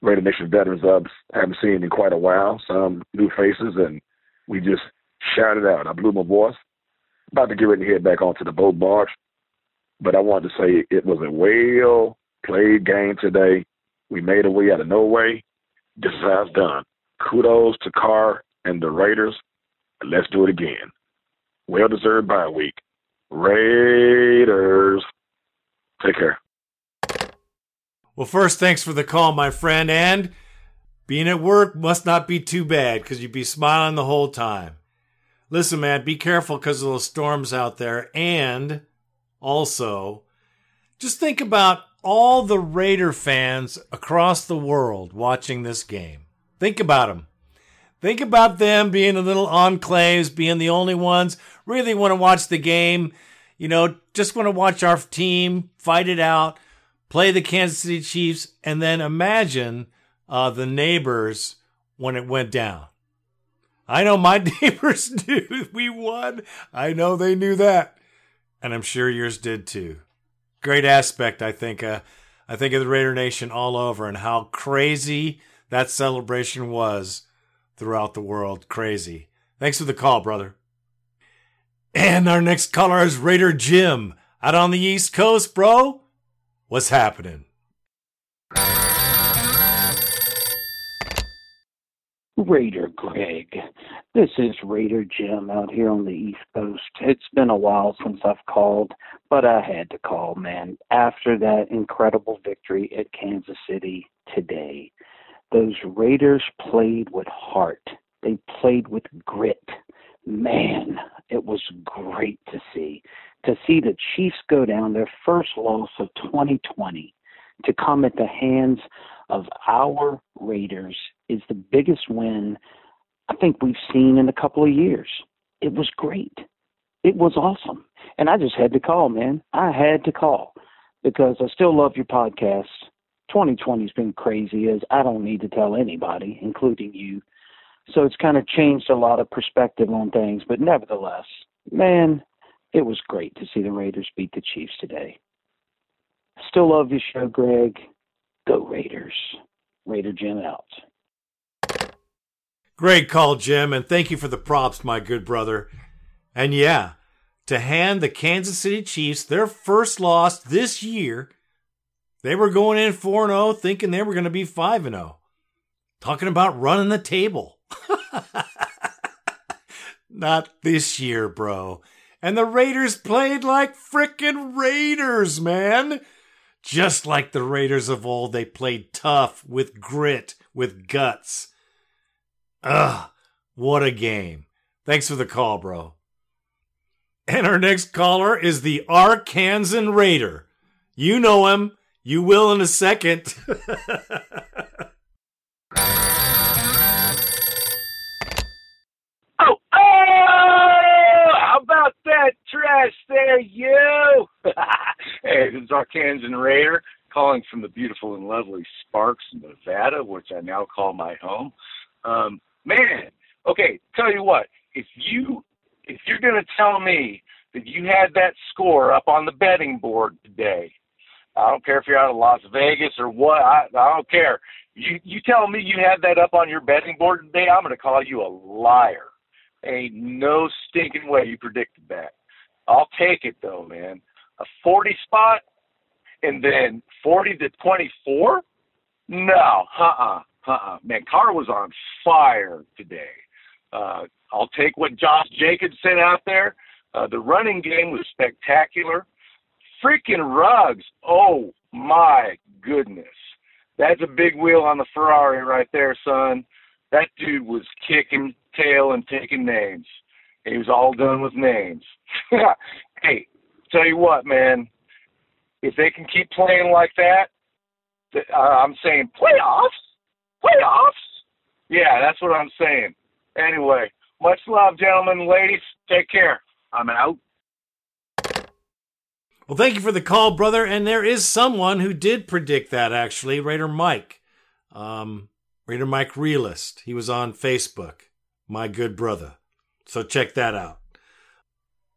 Speaker 23: Raider Nation veterans I haven't seen in quite a while, some new faces, and we just shouted out. I blew my voice. About to get ready to head back onto the boat barge. But I wanted to say it was a well played game today. We made a way out of no way. This is how it's done. Kudos to Carr and the Raiders. Let's do it again. Well deserved bye week. Raiders. Take care.
Speaker 2: Well, first, thanks for the call, my friend. And being at work must not be too bad because you'd be smiling the whole time. Listen, man, be careful because of those storms out there. And also, just think about all the Raider fans across the world watching this game. Think about them. Think about them being the little enclaves, being the only ones really want to watch the game. You know, just want to watch our team fight it out, play the Kansas City Chiefs, and then imagine uh, the neighbors when it went down. I know my neighbors knew we won. I know they knew that, and I'm sure yours did too. Great aspect, I think. Uh, I think of the Raider Nation all over and how crazy that celebration was throughout the world. Crazy. Thanks for the call, brother. And our next caller is Raider Jim out on the East Coast, bro. What's happening?
Speaker 24: Raider Greg. This is Raider Jim out here on the East Coast. It's been a while since I've called, but I had to call, man. After that incredible victory at Kansas City today, those Raiders played with heart. They played with grit. Man, it was great to see. To see the Chiefs go down, their first loss of 2020, to come at the hands of our Raiders is the biggest win I think we've seen in a couple of years. It was great. It was awesome. And I just had to call, man. I had to call because I still love your podcast. 2020's been crazy as I don't need to tell anybody, including you. So it's kind of changed a lot of perspective on things, but nevertheless, man, it was great to see the Raiders beat the Chiefs today. Still love your show, Greg. Go Raiders. Raider Jim out.
Speaker 2: Great call, Jim, and thank you for the props, my good brother. And yeah, to hand the Kansas City Chiefs their first loss this year, they were going in 4 0 thinking they were going to be 5 0. Talking about running the table. Not this year, bro. And the Raiders played like frickin' Raiders, man. Just like the Raiders of old, they played tough, with grit, with guts. Ugh, what a game. Thanks for the call, bro. And our next caller is the Arkansan Raider. You know him. You will in a second.
Speaker 21: Oh, oh! How about that trash there, you? hey, this is Arkansan Raider calling from the beautiful and lovely Sparks, Nevada, which I now call my home. Um, man, okay, tell you what, if you if you're gonna tell me that you had that score up on the betting board today, I don't care if you're out of Las Vegas or what, I, I don't care. You you tell me you had that up on your betting board today, I'm gonna call you a liar. Ain't no stinking way you predicted that. I'll take it though, man. A 40 spot and then 40 to 24? No, uh-uh, uh-uh. Man, Carr was on fire today. Uh, I'll take what Josh Jacobs sent out there. Uh, the running game was spectacular. Freaking Ruggs. oh my goodness. That's a big wheel on the Ferrari right there, son. That dude was kicking tail and taking names. He was all done with names. hey, tell you what, man. If they can keep playing like that, uh, I'm saying playoffs. Playoffs. Yeah, that's what I'm saying. Anyway, much love, gentlemen ladies. Take care. I'm out.
Speaker 2: Well, thank you for the call, brother. And there is someone who did predict that, actually, Raider Mike. Um, Raider Mike Realist. He was on Facebook, my good brother. So check that out.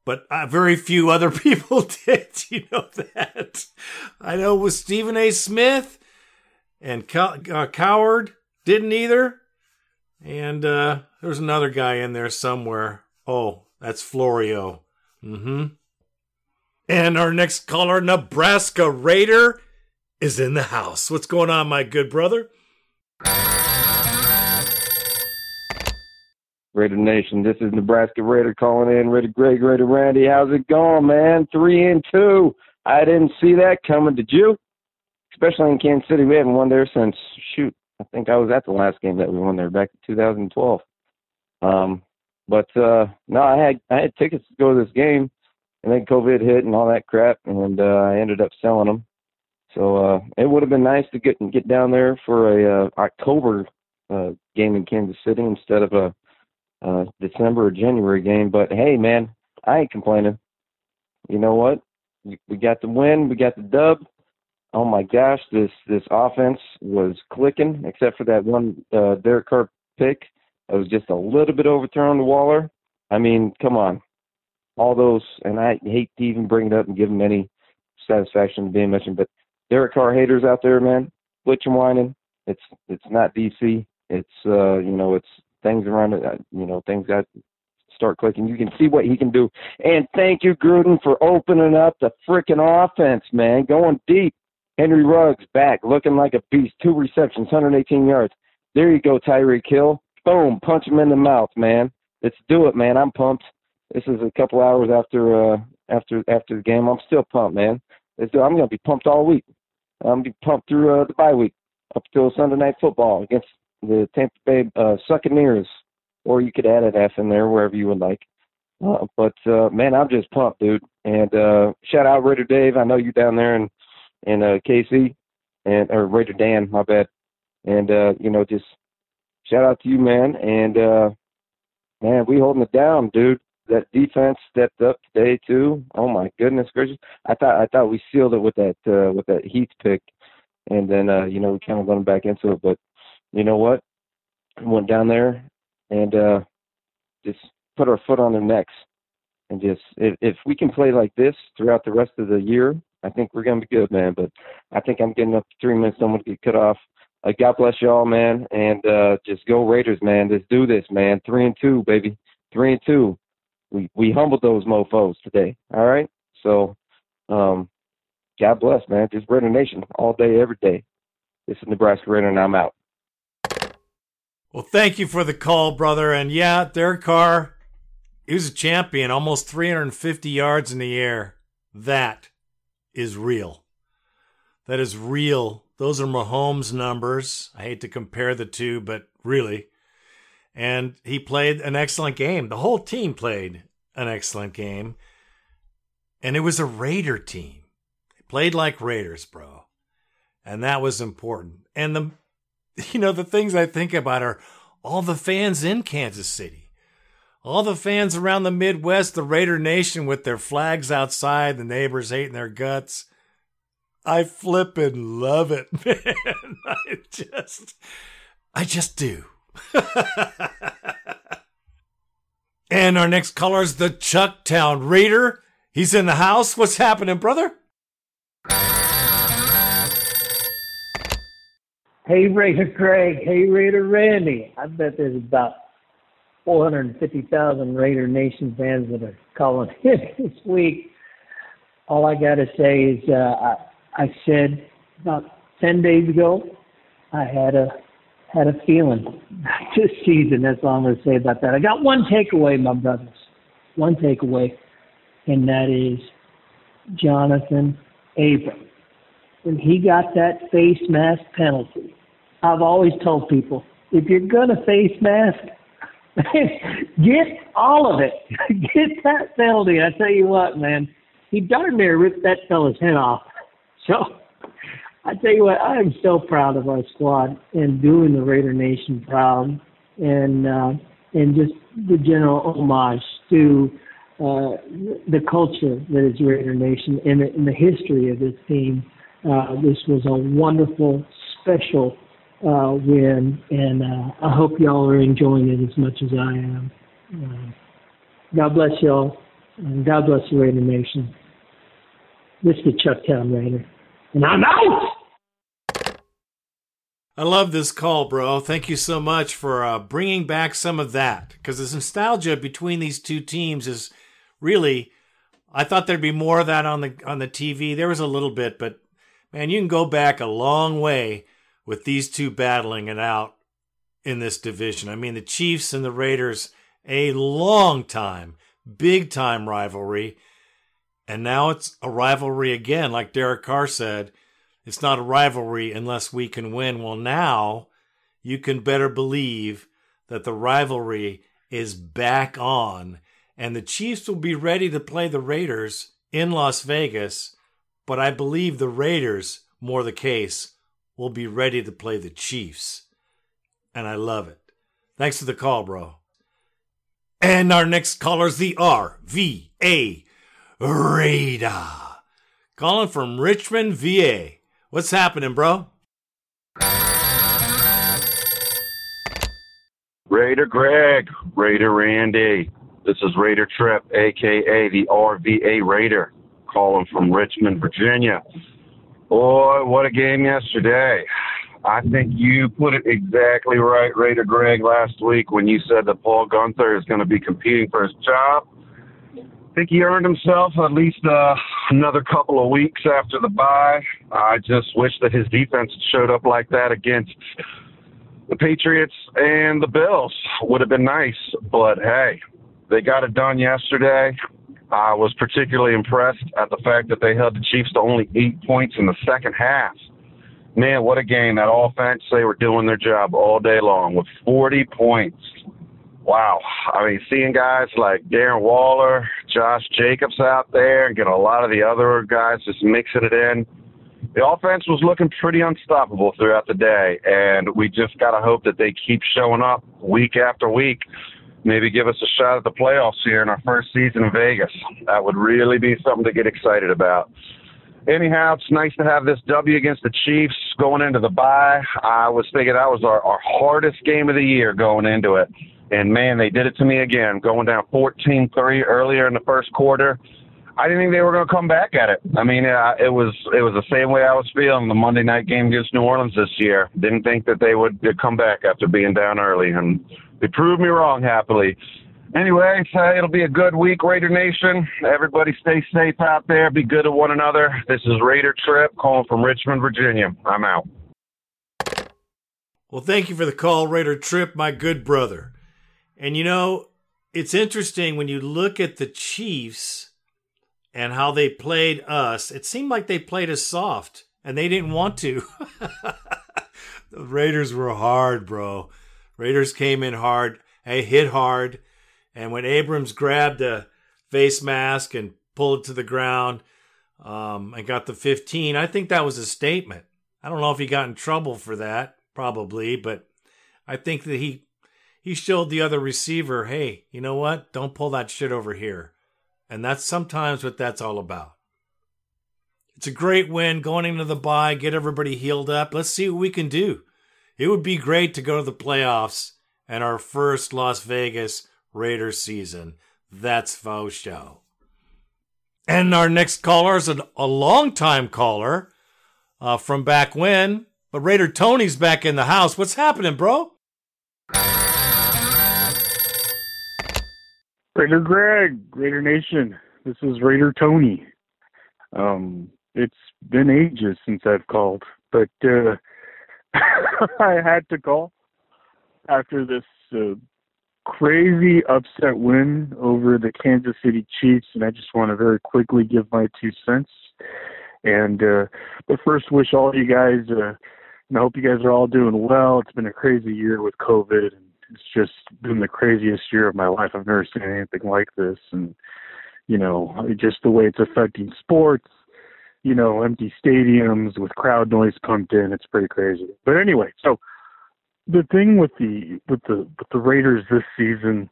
Speaker 2: But uh, very few other people did. You know that. I know with Stephen A. Smith and uh, Cowherd didn't either. And uh, there's another guy in there somewhere. Oh, that's Florio. Mm-hmm. And our next caller, Nebraska Raider, is in the house. What's going on, my good brother?
Speaker 25: Raider Nation, this is Nebraska Raider calling in. Raider Greg, Raider Randy, how's it going, man? Three and two. I didn't see that coming. Did you? Especially in Kansas City, we haven't won there since shoot. I think I was at the last game that we won there back in 2012. Um, but uh, no, I had I had tickets to go to this game, and then COVID hit and all that crap, and uh, I ended up selling them. So uh, it would have been nice to get get down there for a uh, October uh, game in Kansas City instead of a uh, December or January game. But hey, man, I ain't complaining. You know what? We got the win. We got the dub. Oh my gosh, this this offense was clicking, except for that one uh, Derek Carr pick. It was just a little bit overthrown to Waller. I mean, come on, all those, and I hate to even bring it up and give him any satisfaction being mentioned, but Derek Carr haters out there, man, glitch and whining. It's it's not DC. It's uh, you know, it's things around it. uh, You know, things got start clicking. You can see what he can do. And thank you, Gruden, for opening up the freaking offense, man, going deep. Henry Ruggs back, looking like a beast. Two receptions, 118 yards. There you go, Tyreek Hill. Boom, punch him in the mouth, man. Let's do it, man. I'm pumped. This is a couple hours after uh after after the game. I'm still pumped, man. Let's. I'm gonna be pumped all week. I'm gonna be pumped through uh, the bye week up till Sunday night football against the Tampa Bay uh, Succaneers, or you could add an F in there wherever you would like. Uh, but uh, man, I'm just pumped, dude. And uh, shout out Raider Dave. I know you down there in in uh, KC, and or Raider Dan, my bad. And uh, you know, just shout out to you, man. And uh, man, we holding it down, dude. That defense stepped up today too. Oh my goodness gracious! I thought I thought we sealed it with that uh, with that Heath pick, and then uh, you know we kind of went back into it. But you know what? We Went down there and uh, just put our foot on their necks, and just if, if we can play like this throughout the rest of the year, I think we're gonna be good, man. But I think I'm getting up to three minutes. Gonna get cut off. Uh, God bless y'all, man, and uh, just go Raiders, man. Let's do this, man. Three and two, baby. Three and two. We we humbled those mofo's today. All right. So, um, God bless, man. Just Raider Nation all day, every day. This is Nebraska Raider, and I'm out.
Speaker 2: Well, thank you for the call, brother. And yeah, Derek Carr, he was a champion, almost 350 yards in the air. That is real. That is real. Those are Mahomes' numbers. I hate to compare the two, but really. And he played an excellent game. The whole team played an excellent game. And it was a Raider team. They played like Raiders, bro. And that was important. And the you know, the things I think about are all the fans in Kansas City. All the fans around the Midwest, the Raider Nation with their flags outside, the neighbors hating their guts. I flip and love it, man. I just, I just do. and our next caller is the Chucktown Raider. He's in the house. What's happening, brother?
Speaker 26: Hey, Raider Craig. Hey, Raider Randy. I bet there's about 450,000 Raider Nation fans that are calling in this week. All I got to say is uh, I, I said about 10 days ago I had a had a feeling this season. That's all I'm going to say about that. I got one takeaway, my brothers. One takeaway, and that is Jonathan Abram. When he got that face mask penalty, I've always told people if you're going to face mask, get all of it. get that penalty. I tell you what, man, he darn near ripped that fella's head off. So I tell you what, I am so proud of our squad and doing the Raider Nation proud, and uh, and just the general homage to uh, the culture that is Raider Nation and the, and the history of this team. Uh, this was a wonderful, special uh, win, and uh, I hope y'all are enjoying it as much as I am. Uh, God bless y'all, and God bless the Raider Nation. This is the Chucktown Raider, and I'm out.
Speaker 2: I love this call, bro. Thank you so much for uh, bringing back some of that because the nostalgia between these two teams is really. I thought there'd be more of that on the on the TV. There was a little bit, but man, you can go back a long way with these two battling it out in this division. I mean, the Chiefs and the Raiders, a long time, big time rivalry, and now it's a rivalry again. Like Derek Carr said, it's not a rivalry unless we can win. Well, now you can better believe that the rivalry is back on, and the Chiefs will be ready to play the Raiders in Las Vegas. But I believe the Raiders, more the case, will be ready to play the Chiefs. And I love it. Thanks for the call, bro. And our next caller is the RVA Raider. Calling from Richmond, VA. What's happening, bro?
Speaker 27: Raider Greg, Raider Randy. This is Raider Trip, aka the RVA Raider, calling from Richmond, Virginia. Boy, what a game yesterday. I think you put it exactly right, Raider Greg, last week when you said that Paul Guenther is going to be competing for his job. Think he earned himself at least uh, another couple of weeks after the bye. I just wish that his defense showed up like that against the Patriots and the Bills. Would have been nice, but hey, they got it done yesterday. I was particularly impressed at the fact that they held the Chiefs to only eight points in the second half. Man, what a game. That offense, they were doing their job all day long with 40 points. Wow. I mean, seeing guys like Darren Waller, Josh Jacobs out there, and get a lot of the other guys just mixing it in. The offense was looking pretty unstoppable throughout the day, and we just got to hope that they keep showing up week after week maybe give us a shot at the playoffs here in our first season in Vegas. That would really be something to get excited about. Anyhow, it's nice to have this W against the Chiefs going into the bye. I was thinking that was our, our hardest game of the year going into it. And man, they did it to me again, going down 14 3 earlier in the first quarter. I didn't think they were going to come back at it. I mean, uh, it was it was the same way I was feeling the Monday night game against New Orleans this year. Didn't think that they would come back after being down early, and they proved me wrong happily. Anyway, so it'll be a good week, Raider Nation. Everybody stay safe out there. Be good to one another. This is Raider Trip calling from Richmond, Virginia. I'm out.
Speaker 2: Well, thank you for the call, Raider Trip, my good brother. And you know, it's interesting when you look at the Chiefs and how they played us. It seemed like they played us soft, and they didn't want to. the Raiders were hard, bro. Raiders came in hard. They hit hard. And when Abrams grabbed a face mask and pulled it to the ground um, and got the 15, I think that was a statement. I don't know if he got in trouble for that, probably, but I think that he he showed the other receiver, hey, you know what? Don't pull that shit over here. And that's sometimes what that's all about. It's a great win going into the bye, get everybody healed up. Let's see what we can do. It would be great to go to the playoffs and our first Las Vegas Raiders season. That's faux show. And our next caller is a, a long-time caller uh, from back when, but Raider Tony's back in the house. What's happening, bro?
Speaker 28: Raider Greg, Raider Nation. This is Raider Tony. Um, it's been ages since I've called, but uh, I had to call after this uh, crazy upset win over the Kansas City Chiefs, and I just want to very quickly give my two cents. And uh, but first, wish all you guys, uh, and I hope you guys are all doing well. It's been a crazy year with COVID, and it's just been the craziest year of my life. I've never seen anything like this, and you know, just the way it's affecting sports. You know, empty stadiums with crowd noise pumped in. It's pretty crazy. But anyway, so the thing with the with the with the Raiders this season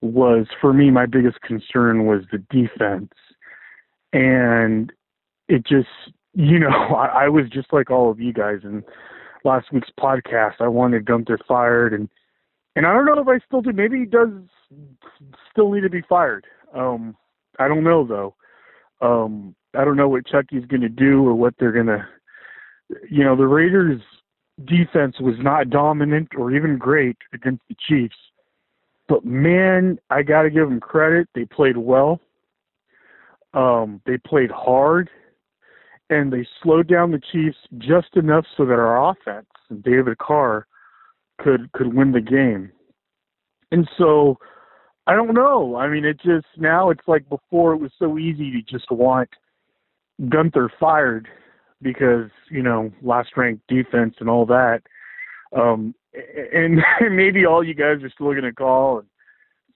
Speaker 28: was for me my biggest concern was the defense, and it just you know I, I was just like all of you guys in last week's podcast. I wanted Guenther fired, and and I don't know if I still do. Maybe he does still need to be fired. Um, I don't know though. Um, I don't know what Chucky's going to do or what they're going to. You know, the Raiders' defense was not dominant or even great against the Chiefs, but man, I got to give them credit. They played well. Um, they played hard, and they slowed down the Chiefs just enough so that our offense and David Carr could could win the game. And so I don't know. I mean, it just now it's like before it was so easy to just want Guenther fired because you know last ranked defense and all that. Um, and, and maybe all you guys are still going to call and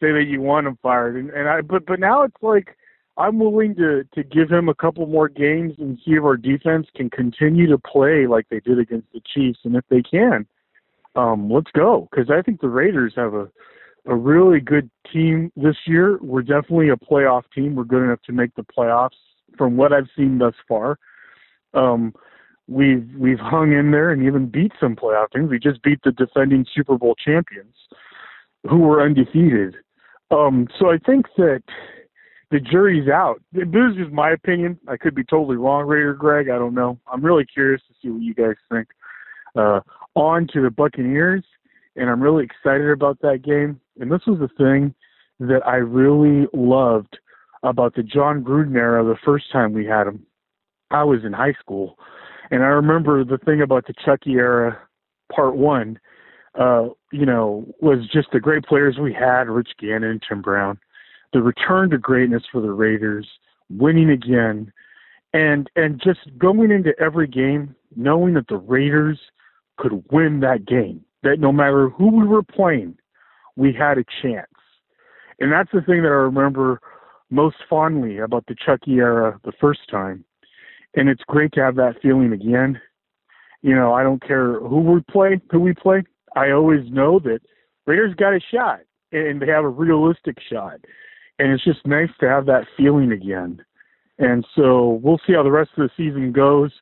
Speaker 28: say that you want him fired. And, and I, but but now it's like I'm willing to to give him a couple more games and see if our defense can continue to play like they did against the Chiefs. And if they can, um, let's go because I think the Raiders have a a really good team this year. We're definitely a playoff team. We're good enough to make the playoffs from what I've seen thus far. Um, we've we've hung in there and even beat some playoff teams. We just beat the defending Super Bowl champions, who were undefeated. Um, so I think that the jury's out. This is my opinion. I could be totally wrong, Raider Greg. I don't know. I'm really curious to see what you guys think. Uh, on to the Buccaneers, and I'm really excited about that game. And this was the thing that I really loved about the Jon Gruden era the first time we had him. I was in high school, and I remember the thing about the Chucky era, part one. Uh, you know, was just the great players we had, Rich Gannon, Tim Brown, the return to greatness for the Raiders, winning again, and and just going into every game knowing that the Raiders could win that game. That no matter who we were playing, we had a chance. And that's the thing that I remember most fondly about the Chucky era the first time. And it's great to have that feeling again. You know, I don't care who we play, who we play. I always know that Raiders got a shot and they have a realistic shot. And it's just nice to have that feeling again. And so we'll see how the rest of the season goes.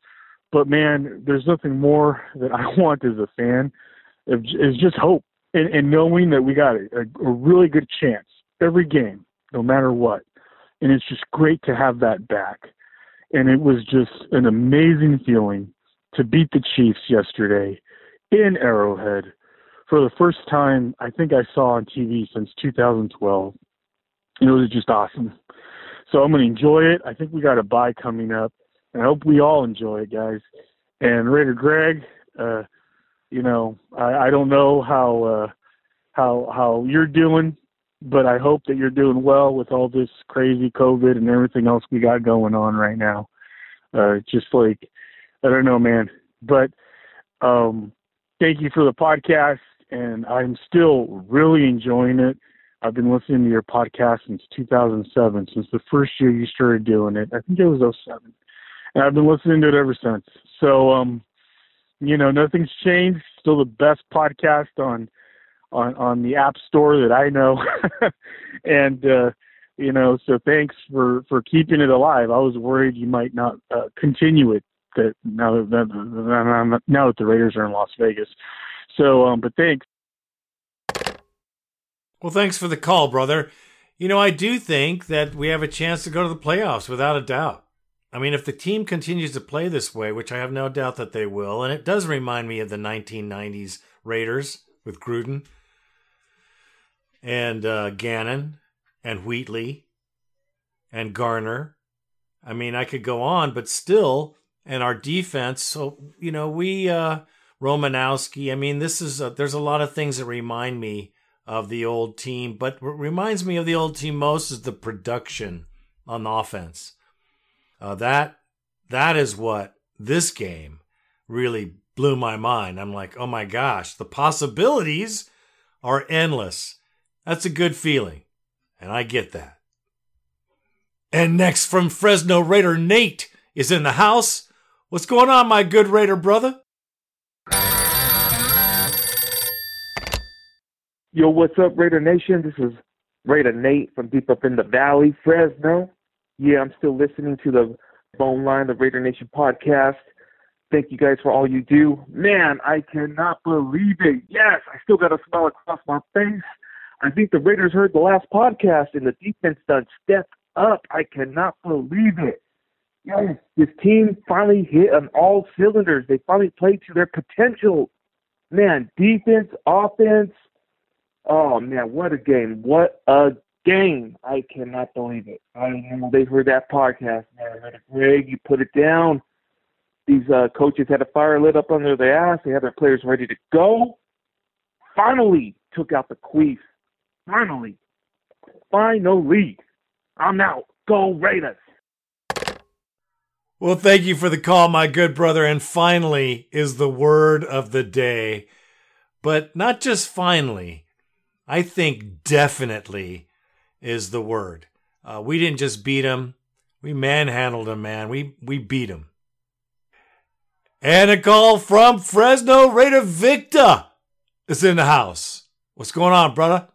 Speaker 28: But man, there's nothing more that I want as a fan is just hope and, and knowing that we got a, a really good chance every game, no matter what. And it's just great to have that back. And it was just an amazing feeling to beat the Chiefs yesterday in Arrowhead for the first time I think I saw on TV since 2012. And it was just awesome. So I'm going to enjoy it. I think we got a bye coming up. I hope we all enjoy it, guys. And Raider Greg, uh, you know, I, I don't know how uh, how how you're doing, but I hope that you're doing well with all this crazy COVID and everything else we got going on right now. Uh, just like I don't know, man. But um, thank you for the podcast, and I'm still really enjoying it. I've been listening to your podcast since 2007, since the first year you started doing it. I think it was 07. And I've been listening to it ever since. So, um, you know, nothing's changed. Still the best podcast on on on the App Store that I know. and uh, you know, so thanks for for keeping it alive. I was worried you might not uh, continue it. That now that now that the Raiders are in Las Vegas. So, um, but thanks.
Speaker 2: Well, thanks for the call, brother. You know, I do think that we have a chance to go to the playoffs without a doubt. I mean, if the team continues to play this way, which I have no doubt that they will, and it does remind me of the 1990s Raiders with Gruden and uh, Gannon and Wheatley and Garner. I mean, I could go on, but still, and our defense. So you know, we uh, Romanowski. I mean, this is a, there's a lot of things that remind me of the old team, but what reminds me of the old team most is the production on the offense. Uh, that that is what this game really blew my mind. I'm like, oh my gosh, the possibilities are endless. That's a good feeling, and I get that. And next from Fresno Raider Nate is in the house. What's going on, my good Raider brother?
Speaker 29: Yo, what's up, Raider Nation? This is Raider Nate from deep up in the valley, Fresno. Yeah, I'm still listening to the Bone Line, the Raider Nation podcast. Thank you guys for all you do. Man, I cannot believe it. Yes, I still got a smile across my face. I think the Raiders heard the last podcast and the defense done stepped up. I cannot believe it. Yes, this team finally hit on all cylinders. They finally played to their potential. Man, defense, offense. Oh man, what a game! What a game! I cannot believe it. I know they heard that podcast. Man, Greg, you put it down. These uh, coaches had a fire lit up under their ass. They had their players ready to go. Finally took out the queef. Finally. Finally. I'm out. Go Raiders.
Speaker 2: Well, thank you for the call, my good brother. And finally is the word of the day. But not just finally, I think definitely is the word. Uh, we didn't just beat him, we manhandled him, man. We, we beat him. And a call from Fresno Raider Victor is in the house. What's going on, brother?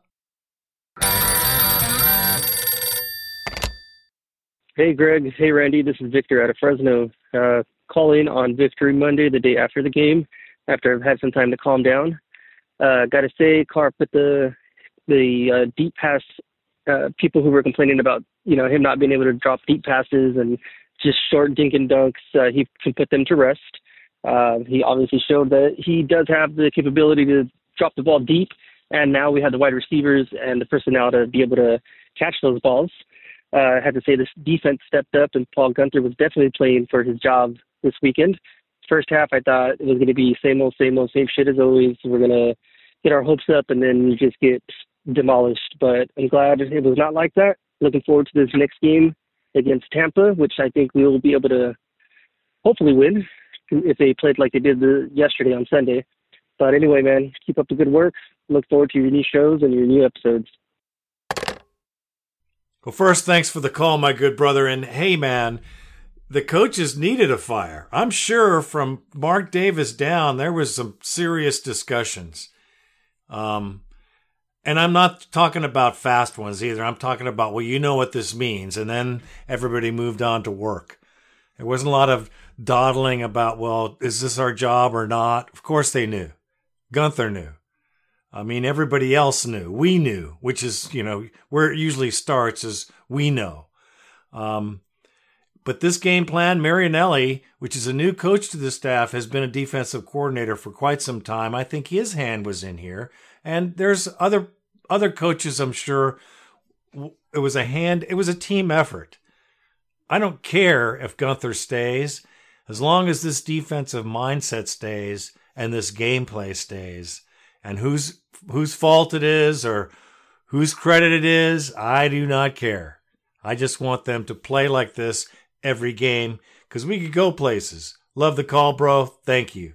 Speaker 30: Hey, Greg. Hey, Randy. This is Victor out of Fresno. Uh, calling on Victory Monday, the day after the game, after I've had some time to calm down. Uh, Got to say, Carr put the the uh, deep pass. Uh, people who were complaining about you know him not being able to drop deep passes and just short dink and dunks, uh, he can put them to rest. Uh, he obviously showed that he does have the capability to drop the ball deep, and now we have the wide receivers and the personnel to be able to catch those balls. Uh, I had to say this defense stepped up, and Paul Guenther was definitely playing for his job this weekend. First half, I thought it was going to be same old, same old, same shit as always. We're going to get our hopes up and then just get demolished. But I'm glad it was not like that. Looking forward to this next game against Tampa, which I think we will be able to hopefully win if they played like they did the, yesterday on Sunday. But anyway, man, keep up the good work. Look forward to your new shows and your new episodes.
Speaker 2: Well, first, thanks for the call, my good brother. And hey, man, the coaches needed a fire. I'm sure from Mark Davis down, there was some serious discussions. Um, and I'm not talking about fast ones either. I'm talking about, well, you know what this means. And then everybody moved on to work. There wasn't a lot of dawdling about, well, is this our job or not? Of course they knew. Guenther knew. I mean, everybody else knew. We knew, which is, you know, where it usually starts is we know. Um, but this game plan, Marinelli, which is a new coach to the staff, has been a defensive coordinator for quite some time. I think his hand was in here, and there's other other coaches. I'm sure it was a hand. It was a team effort. I don't care if Guenther stays, as long as this defensive mindset stays and this gameplay stays and whose whose fault it is or whose credit it is, I do not care. I just want them to play like this every game because we could go places. Love the call, bro. Thank you.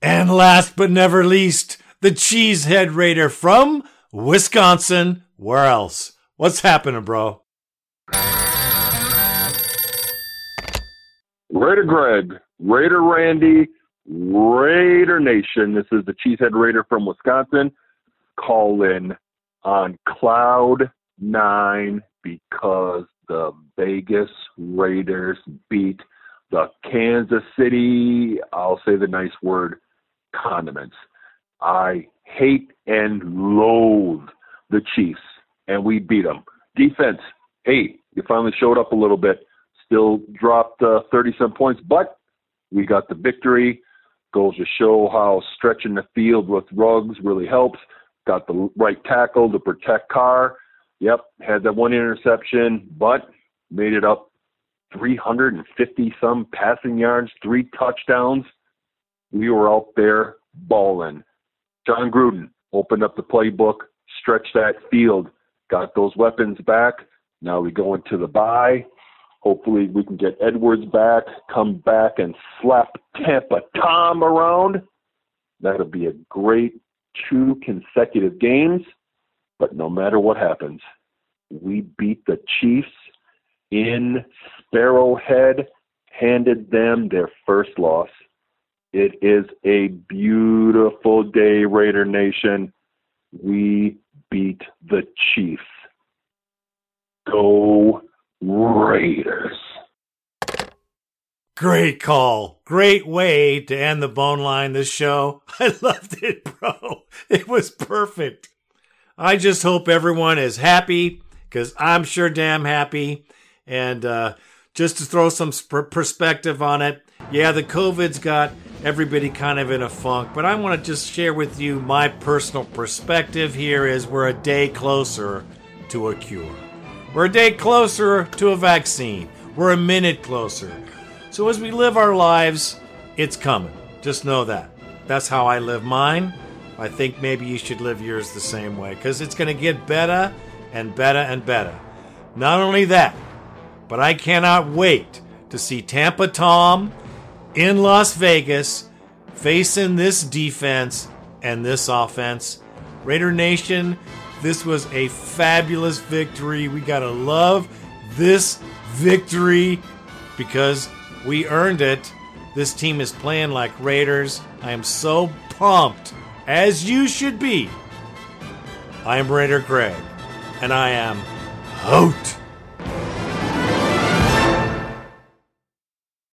Speaker 2: And last but never least, the Cheesehead Raider from Wisconsin. Where else? What's happening, bro?
Speaker 23: Raider Greg, Raider Randy, Raider Nation. This is the Cheesehead Raider from Wisconsin. Call in on Cloud Nine because the Vegas Raiders beat the Kansas City, I'll say the nice word, condiments. I hate and loathe the Chiefs, and we beat them. Defense, hey, you finally showed up a little bit. Still dropped uh, 30 some points, but we got the victory. Goes to show how stretching the field with Ruggs really helps. Got the right tackle to protect Carr. Yep, had that one interception, but made it up 350 some passing yards, three touchdowns. We were out there balling. Jon Gruden opened up the playbook, stretched that field, got those weapons back. Now we go into the bye. Hopefully we can get Edwards back, come back and slap Tampa Tom around. That'll be a great two consecutive games. But no matter what happens, we beat the Chiefs in Sparrowhead, handed them their first loss. It is a beautiful day, Raider Nation. We beat the Chiefs. Go Raiders.
Speaker 2: Great call. Great way to end the bone line this show. I loved it, bro. It was perfect. I just hope everyone is happy because I'm sure damn happy. And uh, just to throw some sp- perspective on it, yeah, the COVID's got everybody kind of in a funk, but I want to just share with you my personal perspective here is we're a day closer to a cure. We're a day closer to a vaccine. We're a minute closer. So as we live our lives, it's coming. Just know that. That's how I live mine. I think maybe you should live yours the same way because it's going to get better and better and better. Not only that, but I cannot wait to see Tampa Tom in Las Vegas facing this defense and this offense. Raider Nation, this was a fabulous victory. We got to love this victory because we earned it. This team is playing like Raiders. I am so pumped, as you should be. I am Raider Greg, and I am out.